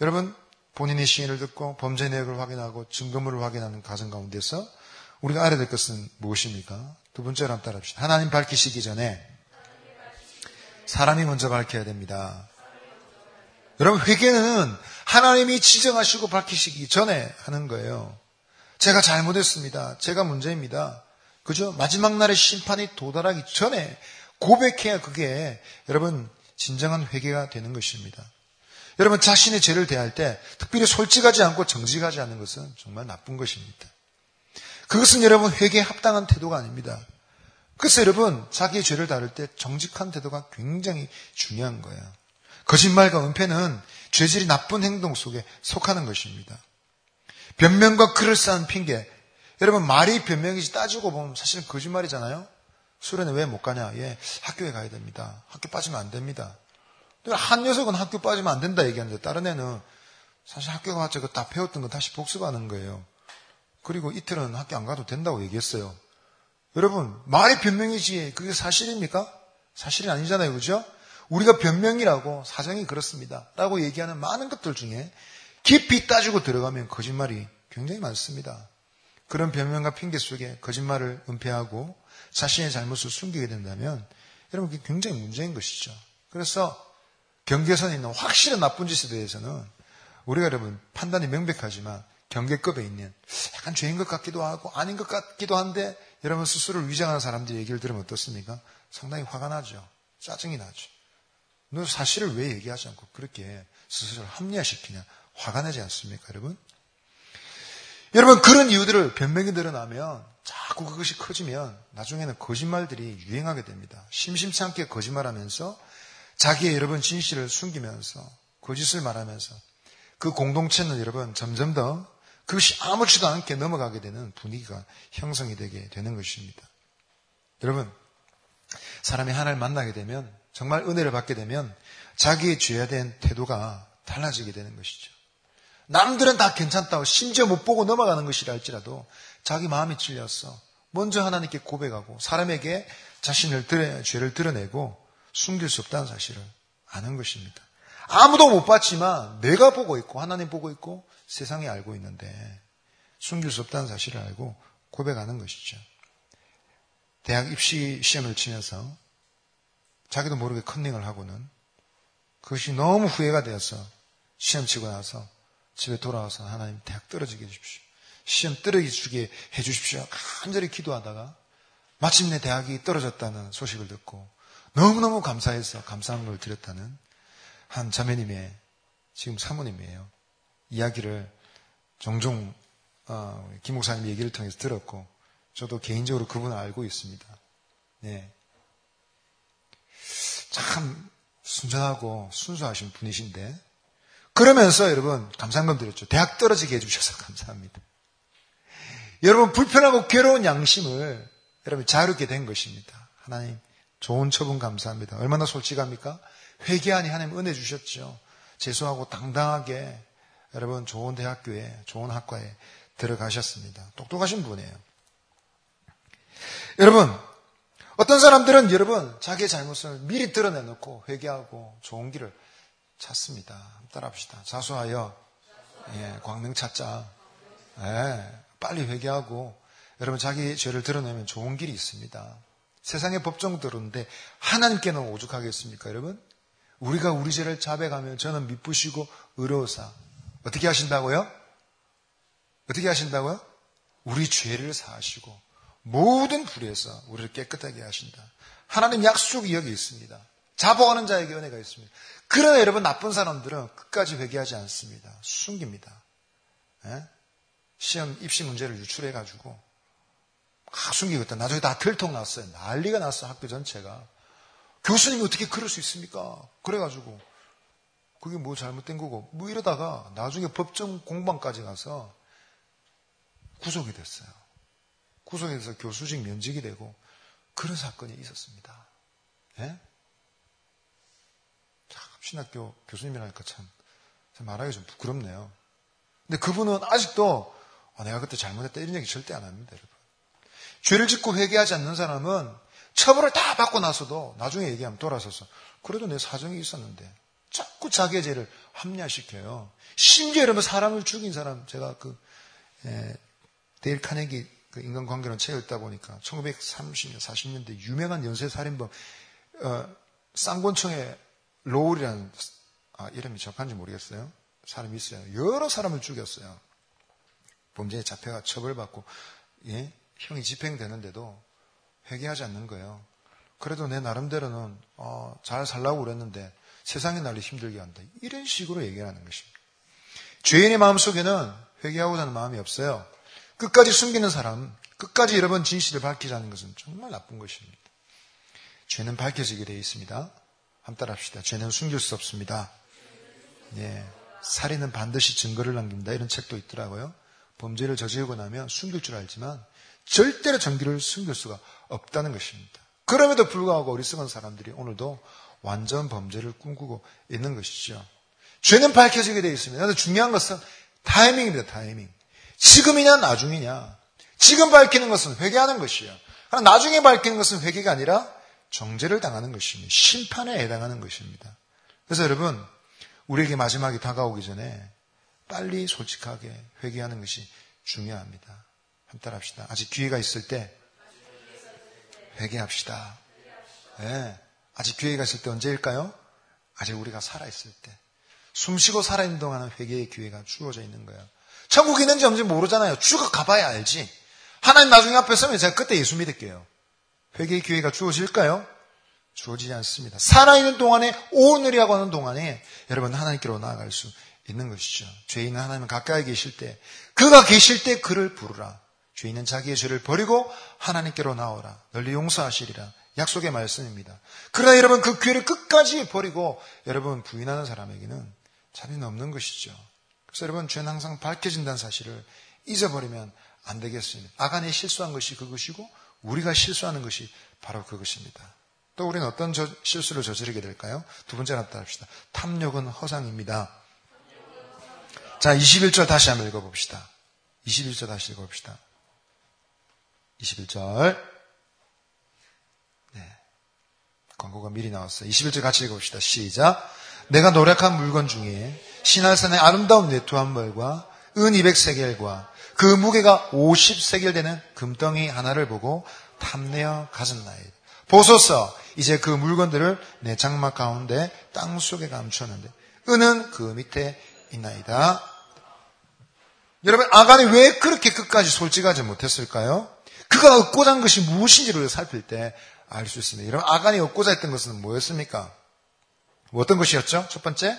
여러분, 본인의 시인을 듣고 범죄 내역을 확인하고 증거물을 확인하는 과정 가운데서 우리가 알아야 될 것은 무엇입니까? 두 번째로 한번 따라합시다. 하나님 밝히시기 전에 사람이 먼저 밝혀야 됩니다. 여러분, 회개는 하나님이 지정하시고 밝히시기 전에 하는 거예요. 제가 잘못했습니다. 제가 문제입니다. 그죠? 마지막 날의 심판이 도달하기 전에 고백해야 그게 여러분 진정한 회개가 되는 것입니다. 여러분 자신의 죄를 대할 때 특별히 솔직하지 않고 정직하지 않는 것은 정말 나쁜 것입니다. 그것은 여러분 회개에 합당한 태도가 아닙니다. 그래서 여러분 자기의 죄를 다룰 때 정직한 태도가 굉장히 중요한 거예요. 거짓말과 은폐는 죄질이 나쁜 행동 속에 속하는 것입니다. 변명과 그럴싸한 핑계. 여러분 말이 변명이지 따지고 보면 사실은 거짓말이잖아요. 수련회 왜 못 가냐? 예, 학교에 가야 됩니다. 학교 빠지면 안 됩니다. 한 녀석은 학교 빠지면 안 된다 얘기하는데 다른 애는 사실 학교 가서 다 배웠던 거 다시 복습하는 거예요. 그리고 이틀은 학교 안 가도 된다고 얘기했어요. 여러분, 말이 변명이지 그게 사실입니까? 사실이 아니잖아요. 그죠? 우리가 변명이라고 사정이 그렇습니다. 라고 얘기하는 많은 것들 중에 깊이 따지고 들어가면 거짓말이 굉장히 많습니다. 그런 변명과 핑계 속에 거짓말을 은폐하고 자신의 잘못을 숨기게 된다면 여러분 그게 굉장히 문제인 것이죠. 그래서 경계선에 있는 확실한 나쁜 짓에 대해서는 우리가 여러분 판단이 명백하지만 경계급에 있는 약간 죄인 것 같기도 하고 아닌 것 같기도 한데 여러분 스스로를 위장하는 사람들의 얘기를 들으면 어떻습니까? 상당히 화가 나죠. 짜증이 나죠. 너 사실을 왜 얘기하지 않고 그렇게 스스로를 합리화시키냐? 화가 나지 않습니까, 여러분? 여러분, 그런 이유들을 변명이 드러나면 자꾸 그것이 커지면 나중에는 거짓말들이 유행하게 됩니다. 심심치 않게 거짓말하면서 자기의 여러분 진실을 숨기면서 거짓을 말하면서 그 공동체는 여러분 점점 더 그것이 아무렇지도 않게 넘어가게 되는 분위기가 형성이 되게 되는 것입니다. 여러분, 사람이 하나를 만나게 되면 정말 은혜를 받게 되면 자기의 죄에 대한 태도가 달라지게 되는 것이죠. 남들은 다 괜찮다고 심지어 못 보고 넘어가는 것이라 할지라도 자기 마음이 찔렸어. 먼저 하나님께 고백하고 사람에게 자신을 드러, 죄를 드러내고 숨길 수 없다는 사실을 아는 것입니다. 아무도 못 봤지만 내가 보고 있고 하나님 보고 있고 세상이 알고 있는데 숨길 수 없다는 사실을 알고 고백하는 것이죠. 대학 입시 시험을 치면서 자기도 모르게 컨닝을 하고는 그것이 너무 후회가 되어서 시험 치고 나서 집에 돌아와서 하나님 대학 떨어지게 해주십시오. 시험 떨어지게 해주십시오. 간절히 기도하다가 마침내 대학이 떨어졌다는 소식을 듣고 너무너무 감사해서 감사한 걸 드렸다는 한 자매님의 지금 사모님이에요. 이야기를 종종 어, 김 목사님 얘기를 통해서 들었고 저도 개인적으로 그분을 알고 있습니다. 네. 참 순전하고 순수하신 분이신데 그러면서 여러분 감사한금 드렸죠. 대학 떨어지게 해주셔서 감사합니다. 여러분 불편하고 괴로운 양심을 여러분 자유롭게 된 것입니다. 하나님 좋은 처분 감사합니다. 얼마나 솔직합니까? 회개하니 하나님 은혜 주셨죠. 재수하고 당당하게 여러분 좋은 대학교에 좋은 학과에 들어가셨습니다. 똑똑하신 분이에요. 여러분 어떤 사람들은 여러분 자기의 잘못을 미리 드러내놓고 회개하고 좋은 길을 찾습니다. 따라합시다. 자수하여 예, 광명 찾자. 예, 빨리 회개하고 여러분 자기 죄를 드러내면 좋은 길이 있습니다. 세상의 법정들은데 하나님께는 오죽하겠습니까, 여러분? 우리가 우리 죄를 자백하면 저는 미쁘시고 의로우사 어떻게 하신다고요? 어떻게 하신다고요? 우리 죄를 사하시고 모든 불에서 우리를 깨끗하게 하신다. 하나님 약속이 여기 있습니다. 자복하는 자에게 은혜가 있습니다. 그러나 여러분 나쁜 사람들은 끝까지 회개하지 않습니다. 숨깁니다. 예? 시험 입시 문제를 유출해 가지고 막 숨기고 있다. 나중에 다 들통 났어요. 난리가 났어 학교 전체가. 교수님이 어떻게 그럴 수 있습니까? 그래가지고 그게 뭐 잘못된 거고 뭐 이러다가 나중에 법정 공방까지 가서 구속이 됐어요. 구속이 돼서 교수직 면직이 되고 그런 사건이 있었습니다. 예? 참 신학교 교수님이라니까 참, 참 말하기 좀 부끄럽네요. 근데 그분은 아직도 아, 내가 그때 잘못했다 이런 얘기 절대 안 합니다, 여러분. 죄를 짓고 회개하지 않는 사람은 처벌을 다 받고 나서도 나중에 얘기하면 돌아서서 그래도 내 사정이 있었는데 자꾸 자기의 죄를 합리화시켜요. 심지어 여러분 사람을 죽인 사람 제가 그 에, 데일 카네기 그 인간관계론 책을 읽다 보니까 1930년 40년대 유명한 연쇄살인범 어, 쌍권청의 로울이라는 아, 이름이 적한지 모르겠어요. 사람이 있어요. 여러 사람을 죽였어요. 범죄에 잡혀가 처벌받고 예? 형이 집행되는데도 회개하지 않는 거예요. 그래도 내 나름대로는 어, 잘 살라고 그랬는데 세상이 나를 힘들게 한다. 이런 식으로 얘기하는 것입니다. 죄인의 마음속에는 회개하고자 는 마음이 없어요. 끝까지 숨기는 사람, 끝까지 여러분 진실을 밝히자는 것은 정말 나쁜 것입니다. 죄는 밝혀지게 되어 있습니다. 함 따라합시다. 죄는 숨길 수 없습니다. 예. 살인은 반드시 증거를 남깁니다. 이런 책도 있더라고요. 범죄를 저지르고 나면 숨길 줄 알지만 절대로 전기를 숨길 수가 없다는 것입니다. 그럼에도 불구하고 어리석은 사람들이 오늘도 완전 범죄를 꿈꾸고 있는 것이죠. 죄는 밝혀지게 되어 있습니다. 그런데 중요한 것은 타이밍입니다. 타이밍. 지금이냐 나중이냐. 지금 밝히는 것은 회개하는 것이에요. 나중에 밝히는 것은 회개가 아니라 정죄를 당하는 것입니다. 심판에 해당하는 것입니다. 그래서 여러분 우리에게 마지막이 다가오기 전에 빨리 솔직하게 회개하는 것이 중요합니다. 한따라 합시다. 아직 기회가 있을 때 회개합시다. 네. 아직 기회가 있을 때 언제일까요? 아직 우리가 살아있을 때. 숨쉬고 살아있는 동안은 회개의 기회가 주어져 있는 거예요. 천국이 있는지 없는지 모르잖아요. 죽어 가봐야 알지. 하나님 나중에 앞에 서면 제가 그때 예수 믿을게요. 회개의 기회가 주어질까요? 주어지지 않습니다. 살아있는 동안에 오늘이라고 하는 동안에 여러분 하나님께로 나아갈 수 있는 것이죠. 죄인은 하나님 가까이 계실 때 그가 계실 때 그를 부르라. 죄인은 자기의 죄를 버리고 하나님께로 나오라. 널리 용서하시리라. 약속의 말씀입니다. 그러나 여러분 그 기회를 끝까지 버리고 여러분 부인하는 사람에게는 자비는 없는 것이죠. 그래서 여러분 죄는 항상 밝혀진다는 사실을 잊어버리면 안 되겠습니다. 아간이 실수한 것이 그것이고 우리가 실수하는 것이 바로 그것입니다. 또 우리는 어떤 저, 실수를 저지르게 될까요? 두 번째 나타납시다. 탐욕은 허상입니다. 자, 21절 다시 한번 읽어봅시다. 21절 다시 읽어봅시다. 21절. 네. 광고가 미리 나왔어요. 21절 같이 읽어봅시다. 시작. 내가 노력한 물건 중에 신할산의 아름다운 네투한 벌과 은 200세겔과 그 무게가 50세겔 되는 금덩이 하나를 보고 탐내어 가졌나이다. 보소서 이제 그 물건들을 내 장막 가운데 땅 속에 감추었는데 은은 그 밑에 있나이다. 여러분 아간이 왜 그렇게 끝까지 솔직하지 못했을까요? 그가 얻고자 한 것이 무엇인지를 살필 때 알 수 있습니다. 여러분 아간이 얻고자 했던 것은 뭐였습니까? 어떤 것이었죠? 첫 번째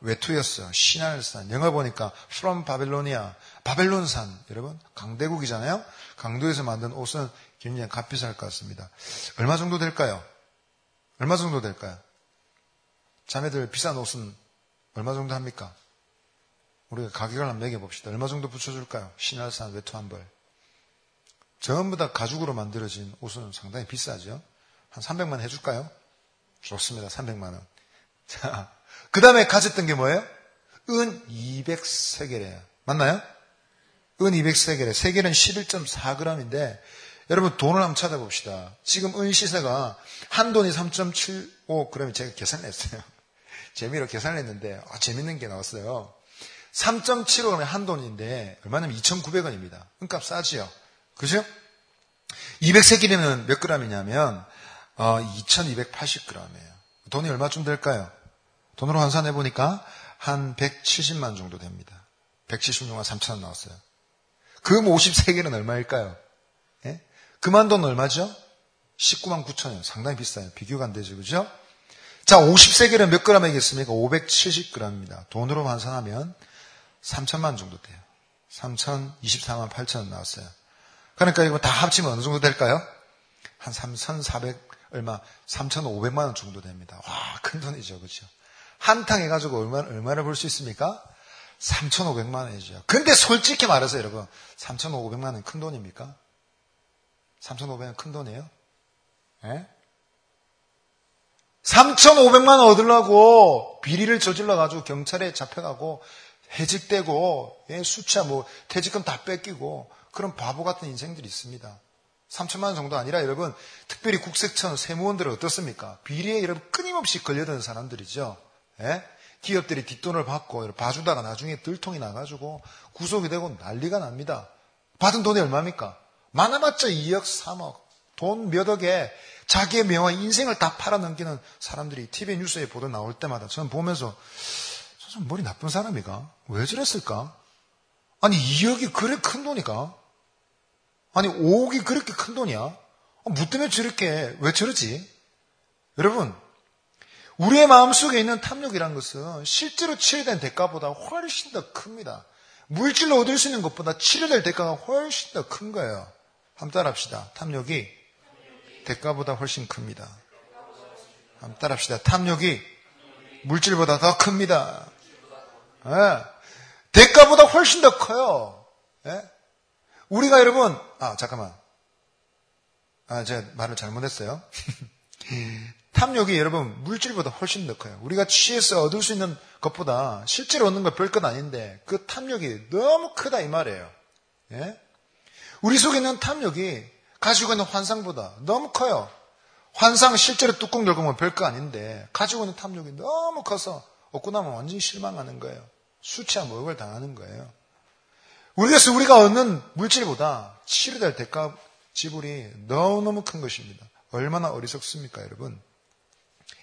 외투였어요. 신할산. 영어 보니까 from 바벨로니아. 바벨론산. 여러분 강대국이잖아요. 강도에서 만든 옷은 굉장히 값비쌀 것 같습니다. 얼마 정도 될까요? 얼마 정도 될까요? 자매들 비싼 옷은 얼마 정도 합니까? 우리가 가격을 한번 매겨봅시다. 얼마 정도 붙여줄까요? 신할산 외투 한 벌. 전부 다 가죽으로 만들어진 옷은 상당히 비싸죠. 한 300만 해줄까요? 좋습니다. 300만 원. 자, 그 다음에 가졌던 게 뭐예요? 은 200세겔이에요. 맞나요? 은 200세겔에 세겔은 11.4g인데 여러분 돈을 한번 찾아봅시다. 지금 은 시세가 한 돈이 3.75g 제가 계산했어요. [laughs] 재미로 계산했는데 아, 재밌는 게 나왔어요. 3.75g의 한 돈인데 얼마냐면 2,900원입니다. 은값 싸지요. 그죠? 200세겔에는 몇 g이냐면 어, 2,280g이에요. 돈이 얼마쯤 될까요? 돈으로 환산해 보니까 한 170만 정도 됩니다. 176만 3천 원 나왔어요. 금 53개는 얼마일까요? 예? 금한 돈 얼마죠? 19만 9천 원. 상당히 비싸요. 비교가 안 되죠. 그죠? 자, 50세겔은 몇 그램이겠습니까? 570g입니다. 돈으로 환산하면 3천만 정도 돼요. 3,024만 8천 원 나왔어요. 그러니까 이거 다 합치면 어느 정도 될까요? 한 3,400 얼마 3,500만 원 정도 됩니다. 와, 큰 돈이죠. 그렇죠? 한탕 해가지고 얼마, 얼마를 벌수 있습니까? 3,500만 원이죠. 근데 솔직히 말해서 여러분, 3,500만 원 큰 돈입니까? 3,500만 원 큰 돈이에요? 예? 3,500만 원 얻으려고 비리를 저질러가지고 경찰에 잡혀가고 해직되고, 예, 수차 뭐, 퇴직금 다 뺏기고, 그런 바보 같은 인생들이 있습니다. 3천만 원 정도 아니라 여러분, 특별히 국세청 세무원들은 어떻습니까? 비리에 여러분 끊임없이 걸려드는 사람들이죠. 예? 기업들이 뒷돈을 받고 봐주다가 나중에 들통이 나가지고 구속이 되고 난리가 납니다. 받은 돈이 얼마입니까? 많아봤자 2억, 3억. 돈 몇 억에 자기의 명화 인생을 다 팔아넘기는 사람들이 TV 뉴스에 보도 나올 때마다 저는 보면서 저 머리 나쁜 사람이가? 왜 저랬을까? 아니 2억이 그래 큰 돈이가? 아니 5억이 그렇게 큰 돈이야? 뭐 때문에 저렇게 왜 저러지? 여러분 우리의 마음속에 있는 탐욕이란 것은 실제로 치료된 대가보다 훨씬 더 큽니다. 물질로 얻을 수 있는 것보다 치료될 대가가 훨씬 더 큰 거예요. 한번 따라합시다. 탐욕이 대가보다 훨씬 큽니다. 한번 따라합시다. 탐욕이 물질보다 더 큽니다. 네. 대가보다 훨씬 더 커요. 네? 우리가 여러분, 아, 잠깐만. 아, 제가 말을 잘못했어요. [laughs] 탐욕이 여러분 물질보다 훨씬 더 커요. 우리가 취해서 얻을 수 있는 것보다 실제로 얻는 거 별것 아닌데 그 탐욕이 너무 크다 이 말이에요. 예? 우리 속에 있는 탐욕이 가지고 있는 환상보다 너무 커요. 환상 실제로 뚜껑 열고 보면 별거 아닌데 가지고 있는 탐욕이 너무 커서 얻고 나면 완전히 실망하는 거예요. 수치와 모욕을 당하는 거예요. 우리에서 우리가 얻는 물질보다 치료될 대가 지불이 너무너무 큰 것입니다. 얼마나 어리석습니까, 여러분?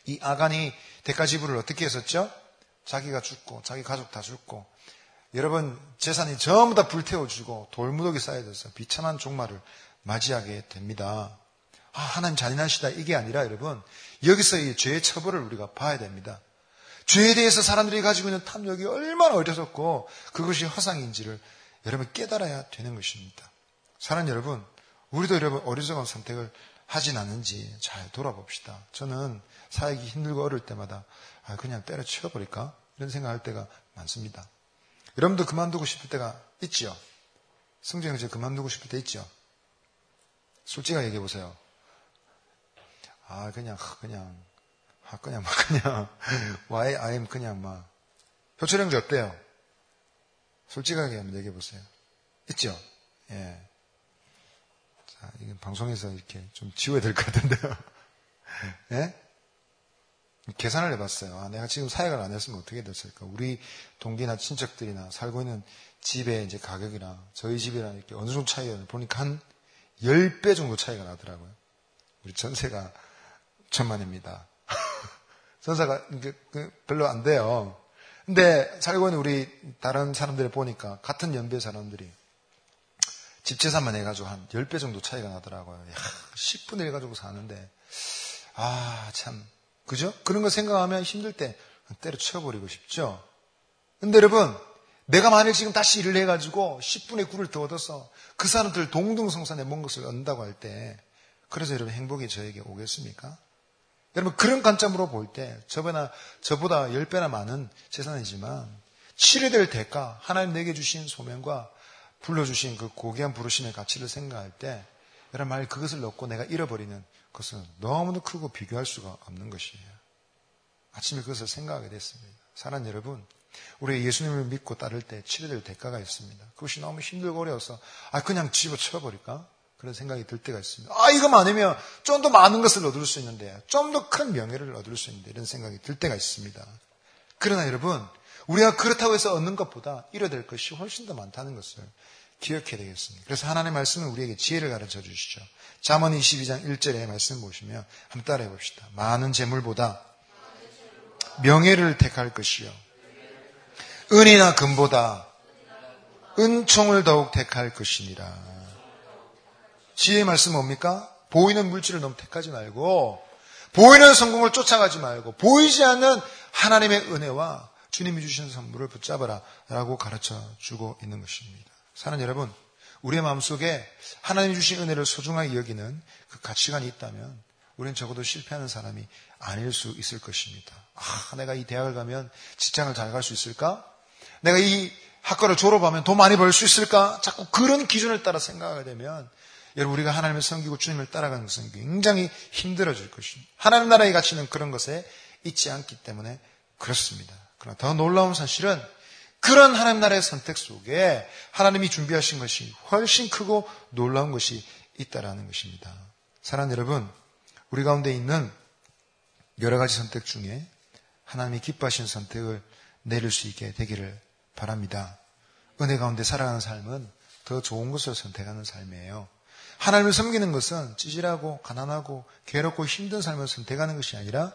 이 아간이 대가 지불을 어떻게 했었죠? 자기가 죽고 자기 가족 다 죽고 여러분 재산이 전부 다 불태워주고 돌무더기 쌓여져서 비참한 종말을 맞이하게 됩니다. 아, 하나님 잔인하시다 이게 아니라 여러분 여기서 이 죄의 처벌을 우리가 봐야 됩니다. 죄에 대해서 사람들이 가지고 있는 탐욕이 얼마나 어려졌고 그것이 허상인지를 여러분 깨달아야 되는 것입니다. 사랑 여러분, 우리도 여러분 어리석은 선택을 하진 않는지 잘 돌아봅시다. 저는 살기 힘들고 어릴 때마다 아, 그냥 때려치워버릴까? 이런 생각할 때가 많습니다. 여러분도 그만두고 싶을 때가 있지요? 성경 이제 그만두고 싶을 때 있죠? 솔직하게 얘기해 보세요. 아, 그냥, 그냥, 아, 그냥, 막, 그냥, [laughs] why I'm 그냥 막. 효철 형제 어때요? 솔직하게 한번 얘기해 보세요. 있죠? 예. 자, 이건 방송에서 이렇게 좀 지워야 될 것 같은데요. [laughs] 예? 계산을 해봤어요. 아, 내가 지금 사역을 안 했으면 어떻게 됐을까? 우리 동기나 친척들이나 살고 있는 집의 이제 가격이나 저희 집이랑 이렇게 어느 정도 차이가 보니까 한 10배 정도 차이가 나더라고요. 우리 전세가 천만입니다. [laughs] 전세가 그 별로 안 돼요. 근데 살고 있는 우리 다른 사람들을 보니까 같은 연배 사람들이 집 재산만 해가지고 한 10배 정도 차이가 나더라고요. 야, 10분의 1 가지고 사는데, 아, 참. 그죠? 그런 거 생각하면 힘들 때 때려쳐버리고 싶죠? 근데 여러분, 내가 만약 지금 다시 일을 해가지고 10분의 9를 더 얻어서 그 사람들 동등성산에 먼 것을 얻는다고 할 때, 그래서 여러분 행복이 저에게 오겠습니까? 여러분 그런 관점으로 볼 때 저보다 저보다 10배나 많은 재산이지만 치료될 를 대가 하나님 내게 주신 소명과 불러주신 그 고귀한 부르심의 가치를 생각할 때 여러분 말 그것을 넣고 내가 잃어버리는 것은 너무도 크고 비교할 수가 없는 것이에요. 아침에 그것을 생각하게 됐습니다. 사랑 여러분, 우리 예수님을 믿고 따를 때 치료될 대가가 있습니다. 그것이 너무 힘들고 어려워서 아 그냥 집어쳐버릴까? 그런 생각이 들 때가 있습니다. 아, 이거 많으면 좀 더 많은 것을 얻을 수 있는데, 좀 더 큰 명예를 얻을 수 있는데, 이런 생각이 들 때가 있습니다. 그러나 여러분, 우리가 그렇다고 해서 얻는 것보다 잃어될 것이 훨씬 더 많다는 것을 기억해야 되겠습니다. 그래서 하나님의 말씀은 우리에게 지혜를 가르쳐 주시죠. 잠언 22장 1절의 말씀 보시면 한번 따라해 봅시다. 많은 재물보다 명예를 택할 것이요. 은이나 금보다 은총을 더욱 택할 것이니라. 지혜의 말씀 뭡니까? 보이는 물질을 너무 택하지 말고 보이는 성공을 쫓아가지 말고 보이지 않는 하나님의 은혜와 주님이 주시는 선물을 붙잡아라 라고 가르쳐 주고 있는 것입니다. 사는 여러분, 우리의 마음속에 하나님이 주신 은혜를 소중하게 여기는 그 가치관이 있다면 우리는 적어도 실패하는 사람이 아닐 수 있을 것입니다. 아, 내가 이 대학을 가면 직장을 잘 갈 수 있을까? 내가 이 학과를 졸업하면 돈 많이 벌 수 있을까? 자꾸 그런 기준을 따라 생각하게 되면 여러분 우리가 하나님을 섬기고 주님을 따라가는 것은 굉장히 힘들어질 것입니다. 하나님 나라의 가치는 그런 것에 있지 않기 때문에 그렇습니다. 그러나 더 놀라운 사실은 그런 하나님 나라의 선택 속에 하나님이 준비하신 것이 훨씬 크고 놀라운 것이 있다라는 것입니다. 사랑 여러분, 우리 가운데 있는 여러 가지 선택 중에 하나님이 기뻐하신 선택을 내릴 수 있게 되기를 바랍니다. 은혜 가운데 살아가는 삶은 더 좋은 것을 선택하는 삶이에요. 하나님을 섬기는 것은 찌질하고 가난하고 괴롭고 힘든 삶을 선택하는 것이 아니라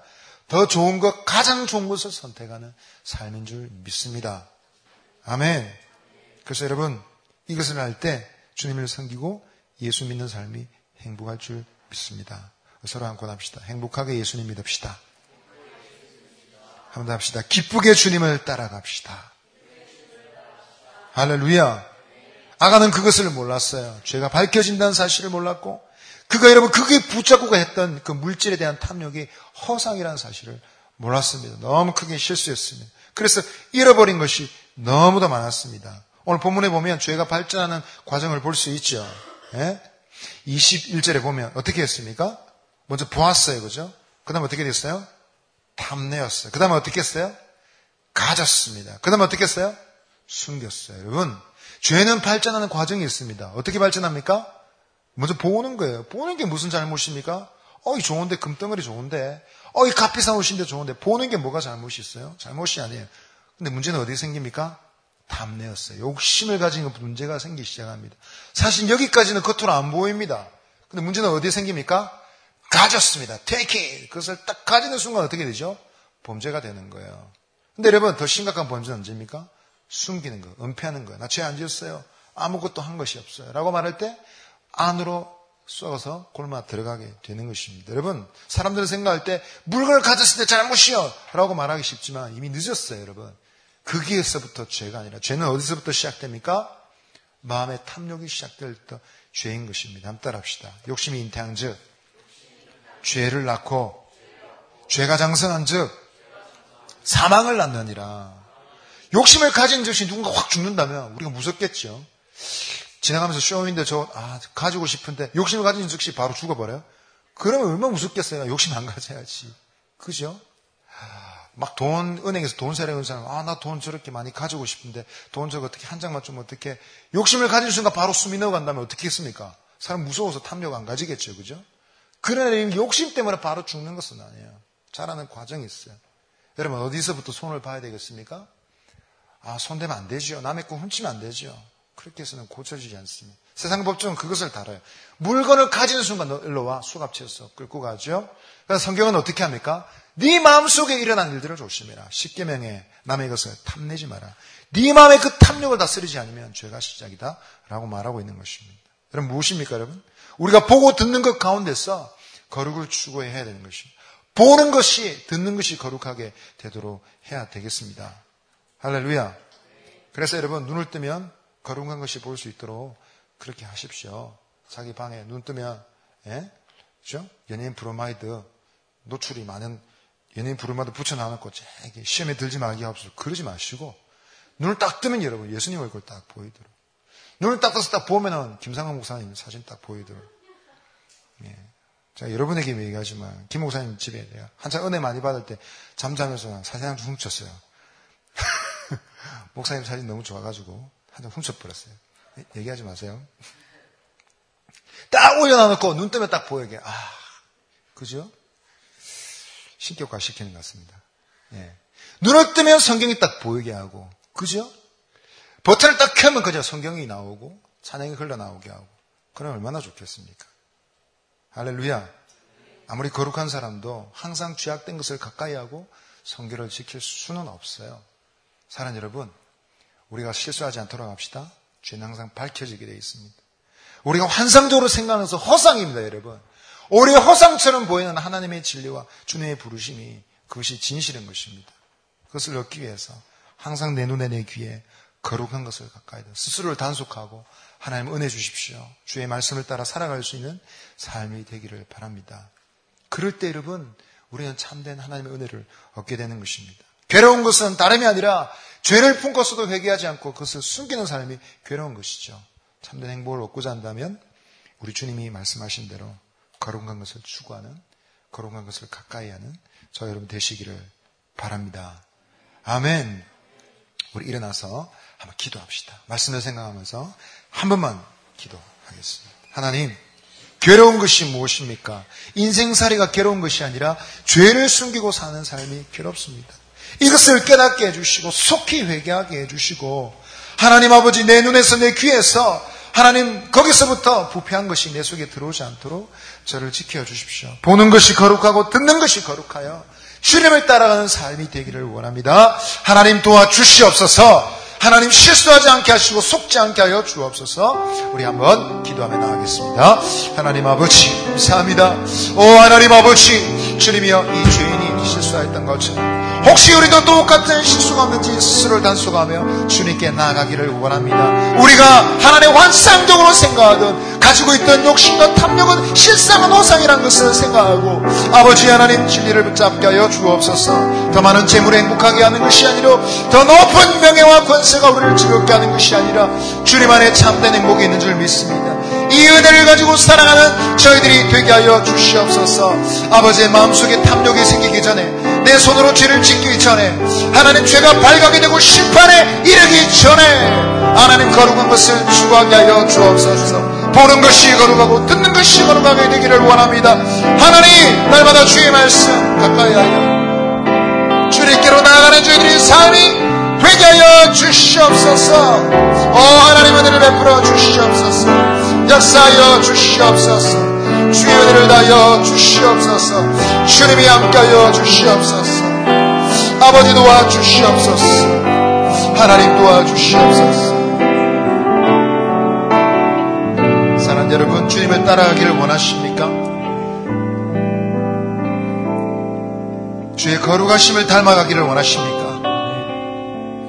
더 좋은 것, 가장 좋은 것을 선택하는 삶인 줄 믿습니다. 아멘. 그래서 여러분, 이것을 할때 주님을 섬기고 예수 믿는 삶이 행복할 줄 믿습니다. 서로 한번 합시다. 행복하게 예수님 믿읍시다. 한번 더 합시다. 기쁘게 주님을 따라갑시다. 할렐루야. 아가는 그것을 몰랐어요. 죄가 밝혀진다는 사실을 몰랐고 그가 여러분 그게 붙잡고 했던 그 물질에 대한 탐욕이 허상이라는 사실을 몰랐습니다. 너무 크게 실수했습니다. 그래서 잃어버린 것이 너무도 많았습니다. 오늘 본문에 보면 죄가 발전하는 과정을 볼 수 있죠. 예? 21절에 보면 어떻게 했습니까? 먼저 보았어요. 그죠? 그 다음에 어떻게 됐어요? 탐내었어요. 그 다음에 어떻게 했어요? 가졌습니다. 그 다음에 어떻게 했어요? 숨겼어요. 여러분, 죄는 발전하는 과정이 있습니다. 어떻게 발전합니까? 먼저 보는 거예요. 보는 게 무슨 잘못입니까? 어, 이 좋은데, 금덩어리 좋은데. 어, 이 값비싼 옷인데 좋은데. 보는 게 뭐가 잘못이 있어요? 잘못이 아니에요. 근데 문제는 어디 생깁니까? 탐내였어요. 욕심을 가진 문제가 생기기 시작합니다. 사실 여기까지는 겉으로 안 보입니다. 근데 문제는 어디에 생깁니까? 가졌습니다. take it. 그것을 딱 가지는 순간 어떻게 되죠? 범죄가 되는 거예요. 근데 여러분, 더 심각한 범죄는 언제입니까? 숨기는 거, 은폐하는 거. 나 죄 안 지었어요. 아무것도 한 것이 없어요. 라고 말할 때 안으로 쏘아서 골마 들어가게 되는 것입니다. 여러분, 사람들은 생각할 때 물건을 가졌을 때 잘못이요. 라고 말하기 쉽지만 이미 늦었어요, 여러분. 거기에서부터 죄가 아니라 죄는 어디서부터 시작됩니까? 마음의 탐욕이 시작될 때 죄인 것입니다. 한번 따라합시다. 욕심이 잉태한 즉, 죄를 낳고, 죄가 장성한 즉, 사망을 낳느니라. 욕심을 가진 즉시 누군가 확 죽는다면 우리가 무섭겠죠. 지나가면서 쇼윈데 저, 아, 가지고 싶은데 욕심을 가진 즉시 바로 죽어버려요? 그러면 얼마나 무섭겠어요. 욕심 안 가져야지. 그죠? 막 돈, 은행에서 돈 세려는 사람, 아, 나 돈 저렇게 많이 가지고 싶은데, 돈 저거 어떻게 한 장만 좀 어떻게, 욕심을 가진 순간 바로 숨이 넣어간다면 어떻게 했습니까? 사람 무서워서 탐욕 안 가지겠죠, 그죠? 그러나 욕심 때문에 바로 죽는 것은 아니에요. 자라는 과정이 있어요. 여러분, 어디서부터 손을 봐야 되겠습니까? 아, 손대면 안 되죠. 남의 거 훔치면 안 되죠. 그렇게 해서는 고쳐지지 않습니다. 세상 법정은 그것을 다뤄요. 물건을 가지는 순간 일로 와 수갑채에서 끌고 가죠. 그래서 성경은 어떻게 합니까? 네 마음속에 일어난 일들을 조심해라. 십계명에 남의 것을 탐내지 마라. 네 마음의 그 탐욕을 다스리지 않으면 죄가 시작이다. 라고 말하고 있는 것입니다. 여러분 무엇입니까 여러분? 우리가 보고 듣는 것 가운데서 거룩을 추구해야 되는 것입니다. 보는 것이 듣는 것이 거룩하게 되도록 해야 되겠습니다. 할렐루야. 그래서 여러분 눈을 뜨면 거룩한 것이 보일 수 있도록 그렇게 하십시오. 자기 방에 눈 뜨면 예? 그죠? 연예인 브로마이드 노출이 많은 연예인 브로마이드 붙여놔놓고 시험에 들지 말게 하옵소서 그러지 마시고 눈을 딱 뜨면 여러분 예수님 얼굴 딱 보이도록 눈을 딱 떠서 딱 보면은 김상환 목사님 사진 딱 보이도록 예. 제가 여러분에게 얘기하지만 김 목사님 집에 내가 한참 은혜 많이 받을 때 잠자면서 사진 한 장 훔쳤어요. [laughs] 목사님 사진 너무 좋아가지고 한 장 훔쳐버렸어요. 얘기하지 마세요. 딱 올려놔놓고 눈 뜨면 딱 보이게. 아, 그죠? 신격화 시키는 것 같습니다. 예. 눈을 뜨면 성경이 딱 보이게 하고, 그죠? 버튼을 딱 켜면 그저 성경이 나오고, 찬양이 흘러나오게 하고, 그럼 얼마나 좋겠습니까? 할렐루야. 아무리 거룩한 사람도 항상 죄악된 것을 가까이 하고 성결을 지킬 수는 없어요. 사랑 여러분, 우리가 실수하지 않도록 합시다. 죄는 항상 밝혀지게 되어 있습니다. 우리가 환상적으로 생각하면서 허상입니다, 여러분. 우리의 허상처럼 보이는 하나님의 진리와 주님의 부르심이 그것이 진실인 것입니다. 그것을 얻기 위해서 항상 내 눈에 내 귀에 거룩한 것을 가까이 둬 스스로를 단속하고 하나님 은혜 주십시오. 주의 말씀을 따라 살아갈 수 있는 삶이 되기를 바랍니다. 그럴 때 여러분 우리는 참된 하나님의 은혜를 얻게 되는 것입니다. 괴로운 것은 다름이 아니라 죄를 품고서도 회개하지 않고 그것을 숨기는 삶이 괴로운 것이죠. 참된 행복을 얻고자 한다면 우리 주님이 말씀하신 대로 거룩한 것을 추구하는 거룩한 것을 가까이 하는 저 여러분 되시기를 바랍니다. 아멘. 우리 일어나서 한번 기도합시다. 말씀을 생각하면서 한 번만 기도하겠습니다. 하나님, 괴로운 것이 무엇입니까? 인생살이가 괴로운 것이 아니라 죄를 숨기고 사는 삶이 괴롭습니다. 이것을 깨닫게 해주시고 속히 회개하게 해주시고 하나님 아버지 내 눈에서 내 귀에서 하나님 거기서부터 부패한 것이 내 속에 들어오지 않도록 저를 지켜 주십시오. 보는 것이 거룩하고 듣는 것이 거룩하여 주님을 따라가는 삶이 되기를 원합니다. 하나님 도와 주시옵소서. 하나님 실수하지 않게 하시고 속지 않게 하여 주옵소서. 우리 한번 기도하며 나가겠습니다. 하나님 아버지 감사합니다. 오 하나님 아버지 주님이여 이 죄인이 실수했던 것처럼 혹시 우리도 똑같은 실수가 없는지 스스로를 단속하며 주님께 나아가기를 원합니다. 우리가 하나님의 환상적으로 생각하던 가지고 있던 욕심과 탐욕은 실상은 호상이란 것을 생각하고 아버지 하나님 진리를 붙잡게 하여 주옵소서 더 많은 재물에 행복하게 하는 것이 아니라 더 높은 명예와 권세가 우리를 즐겁게 하는 것이 아니라 주님 안에 참된 행복이 있는 줄 믿습니다. 이 은혜를 가지고 살아가는 저희들이 되게 하여 주시옵소서 아버지의 마음속에 탐욕이 생기기 전에 내 손으로 죄를 짓기 전에 하나님 죄가 발각이 되고 심판에 이르기 전에 하나님 거룩한 것을 추구하게 하여 주옵소서. 보는 것이 거룩하고 듣는 것이 거룩하게 되기를 원합니다. 하나님 날마다 주의 말씀 가까이 하여 주님께로 나아가는 저희들의 삶이 되게 하여 주시옵소서. 오 하나님 은혜를 베풀어 주시옵소서. 역사하여 주시옵소서 주의 은혜를 다하여 주시옵소서 주님이 함께하여 주시옵소서 아버지 도와주시옵소서 하나님 도와주시옵소서 사랑 여러분 주님을 따라가기를 원하십니까? 주의 거룩하심을 닮아가기를 원하십니까?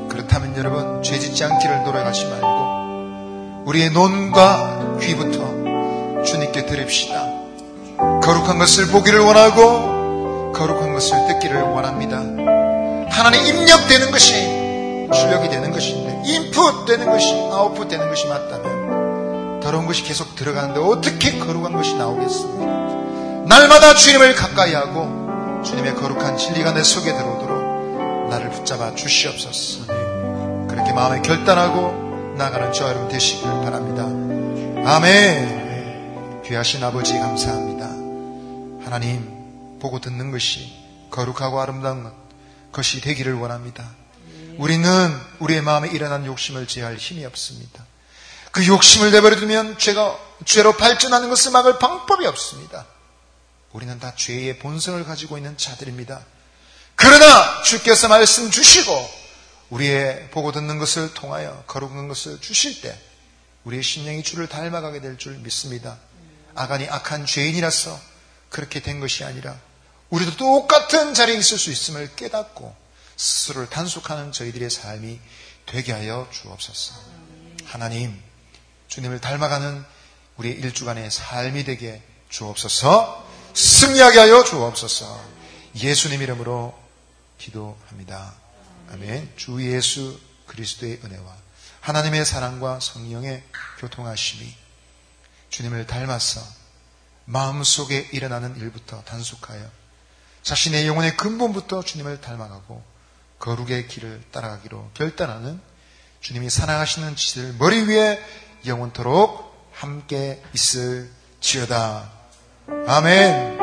그렇다면 여러분 죄 짓지 않기를 노력하지 말고 우리의 눈과 귀부터 주님께 드립시다. 거룩한 것을 보기를 원하고 거룩한 것을 듣기를 원합니다. 하나님 입력되는 것이 출력이 되는 것인데 인풋 되는 것이 아웃풋 되는 것이 맞다면 더러운 것이 계속 들어가는데 어떻게 거룩한 것이 나오겠습니까? 날마다 주님을 가까이 하고 주님의 거룩한 진리가 내 속에 들어오도록 나를 붙잡아 주시옵소서. 그렇게 마음에 결단하고 나가는 저 여러분 되시길 바랍니다. 아멘. 귀하신 아버지 감사합니다. 하나님 보고 듣는 것이 거룩하고 아름다운 것, 것이 되기를 원합니다. 우리는 우리의 마음에 일어난 욕심을 제할 힘이 없습니다. 그 욕심을 내버려 두면 죄가 죄로 발전하는 것을 막을 방법이 없습니다. 우리는 다 죄의 본성을 가지고 있는 자들입니다. 그러나 주께서 말씀 주시고 우리의 보고 듣는 것을 통하여 거룩한 것을 주실 때 우리의 심령이 주를 닮아가게 될 줄 믿습니다. 아간이 악한 죄인이라서 그렇게 된 것이 아니라 우리도 똑같은 자리에 있을 수 있음을 깨닫고 스스로를 단속하는 저희들의 삶이 되게 하여 주옵소서. 하나님, 주님을 닮아가는 우리의 일주간의 삶이 되게 주옵소서. 승리하게 하여 주옵소서. 예수님 이름으로 기도합니다. 아멘. 주 예수 그리스도의 은혜와 하나님의 사랑과 성령의 교통하심이 주님을 닮아서 마음속에 일어나는 일부터 단속하여 자신의 영혼의 근본부터 주님을 닮아가고 거룩의 길을 따라가기로 결단하는 주님이 사랑하시는 지들 머리 위에 영원토록 함께 있을 지어다. 아멘.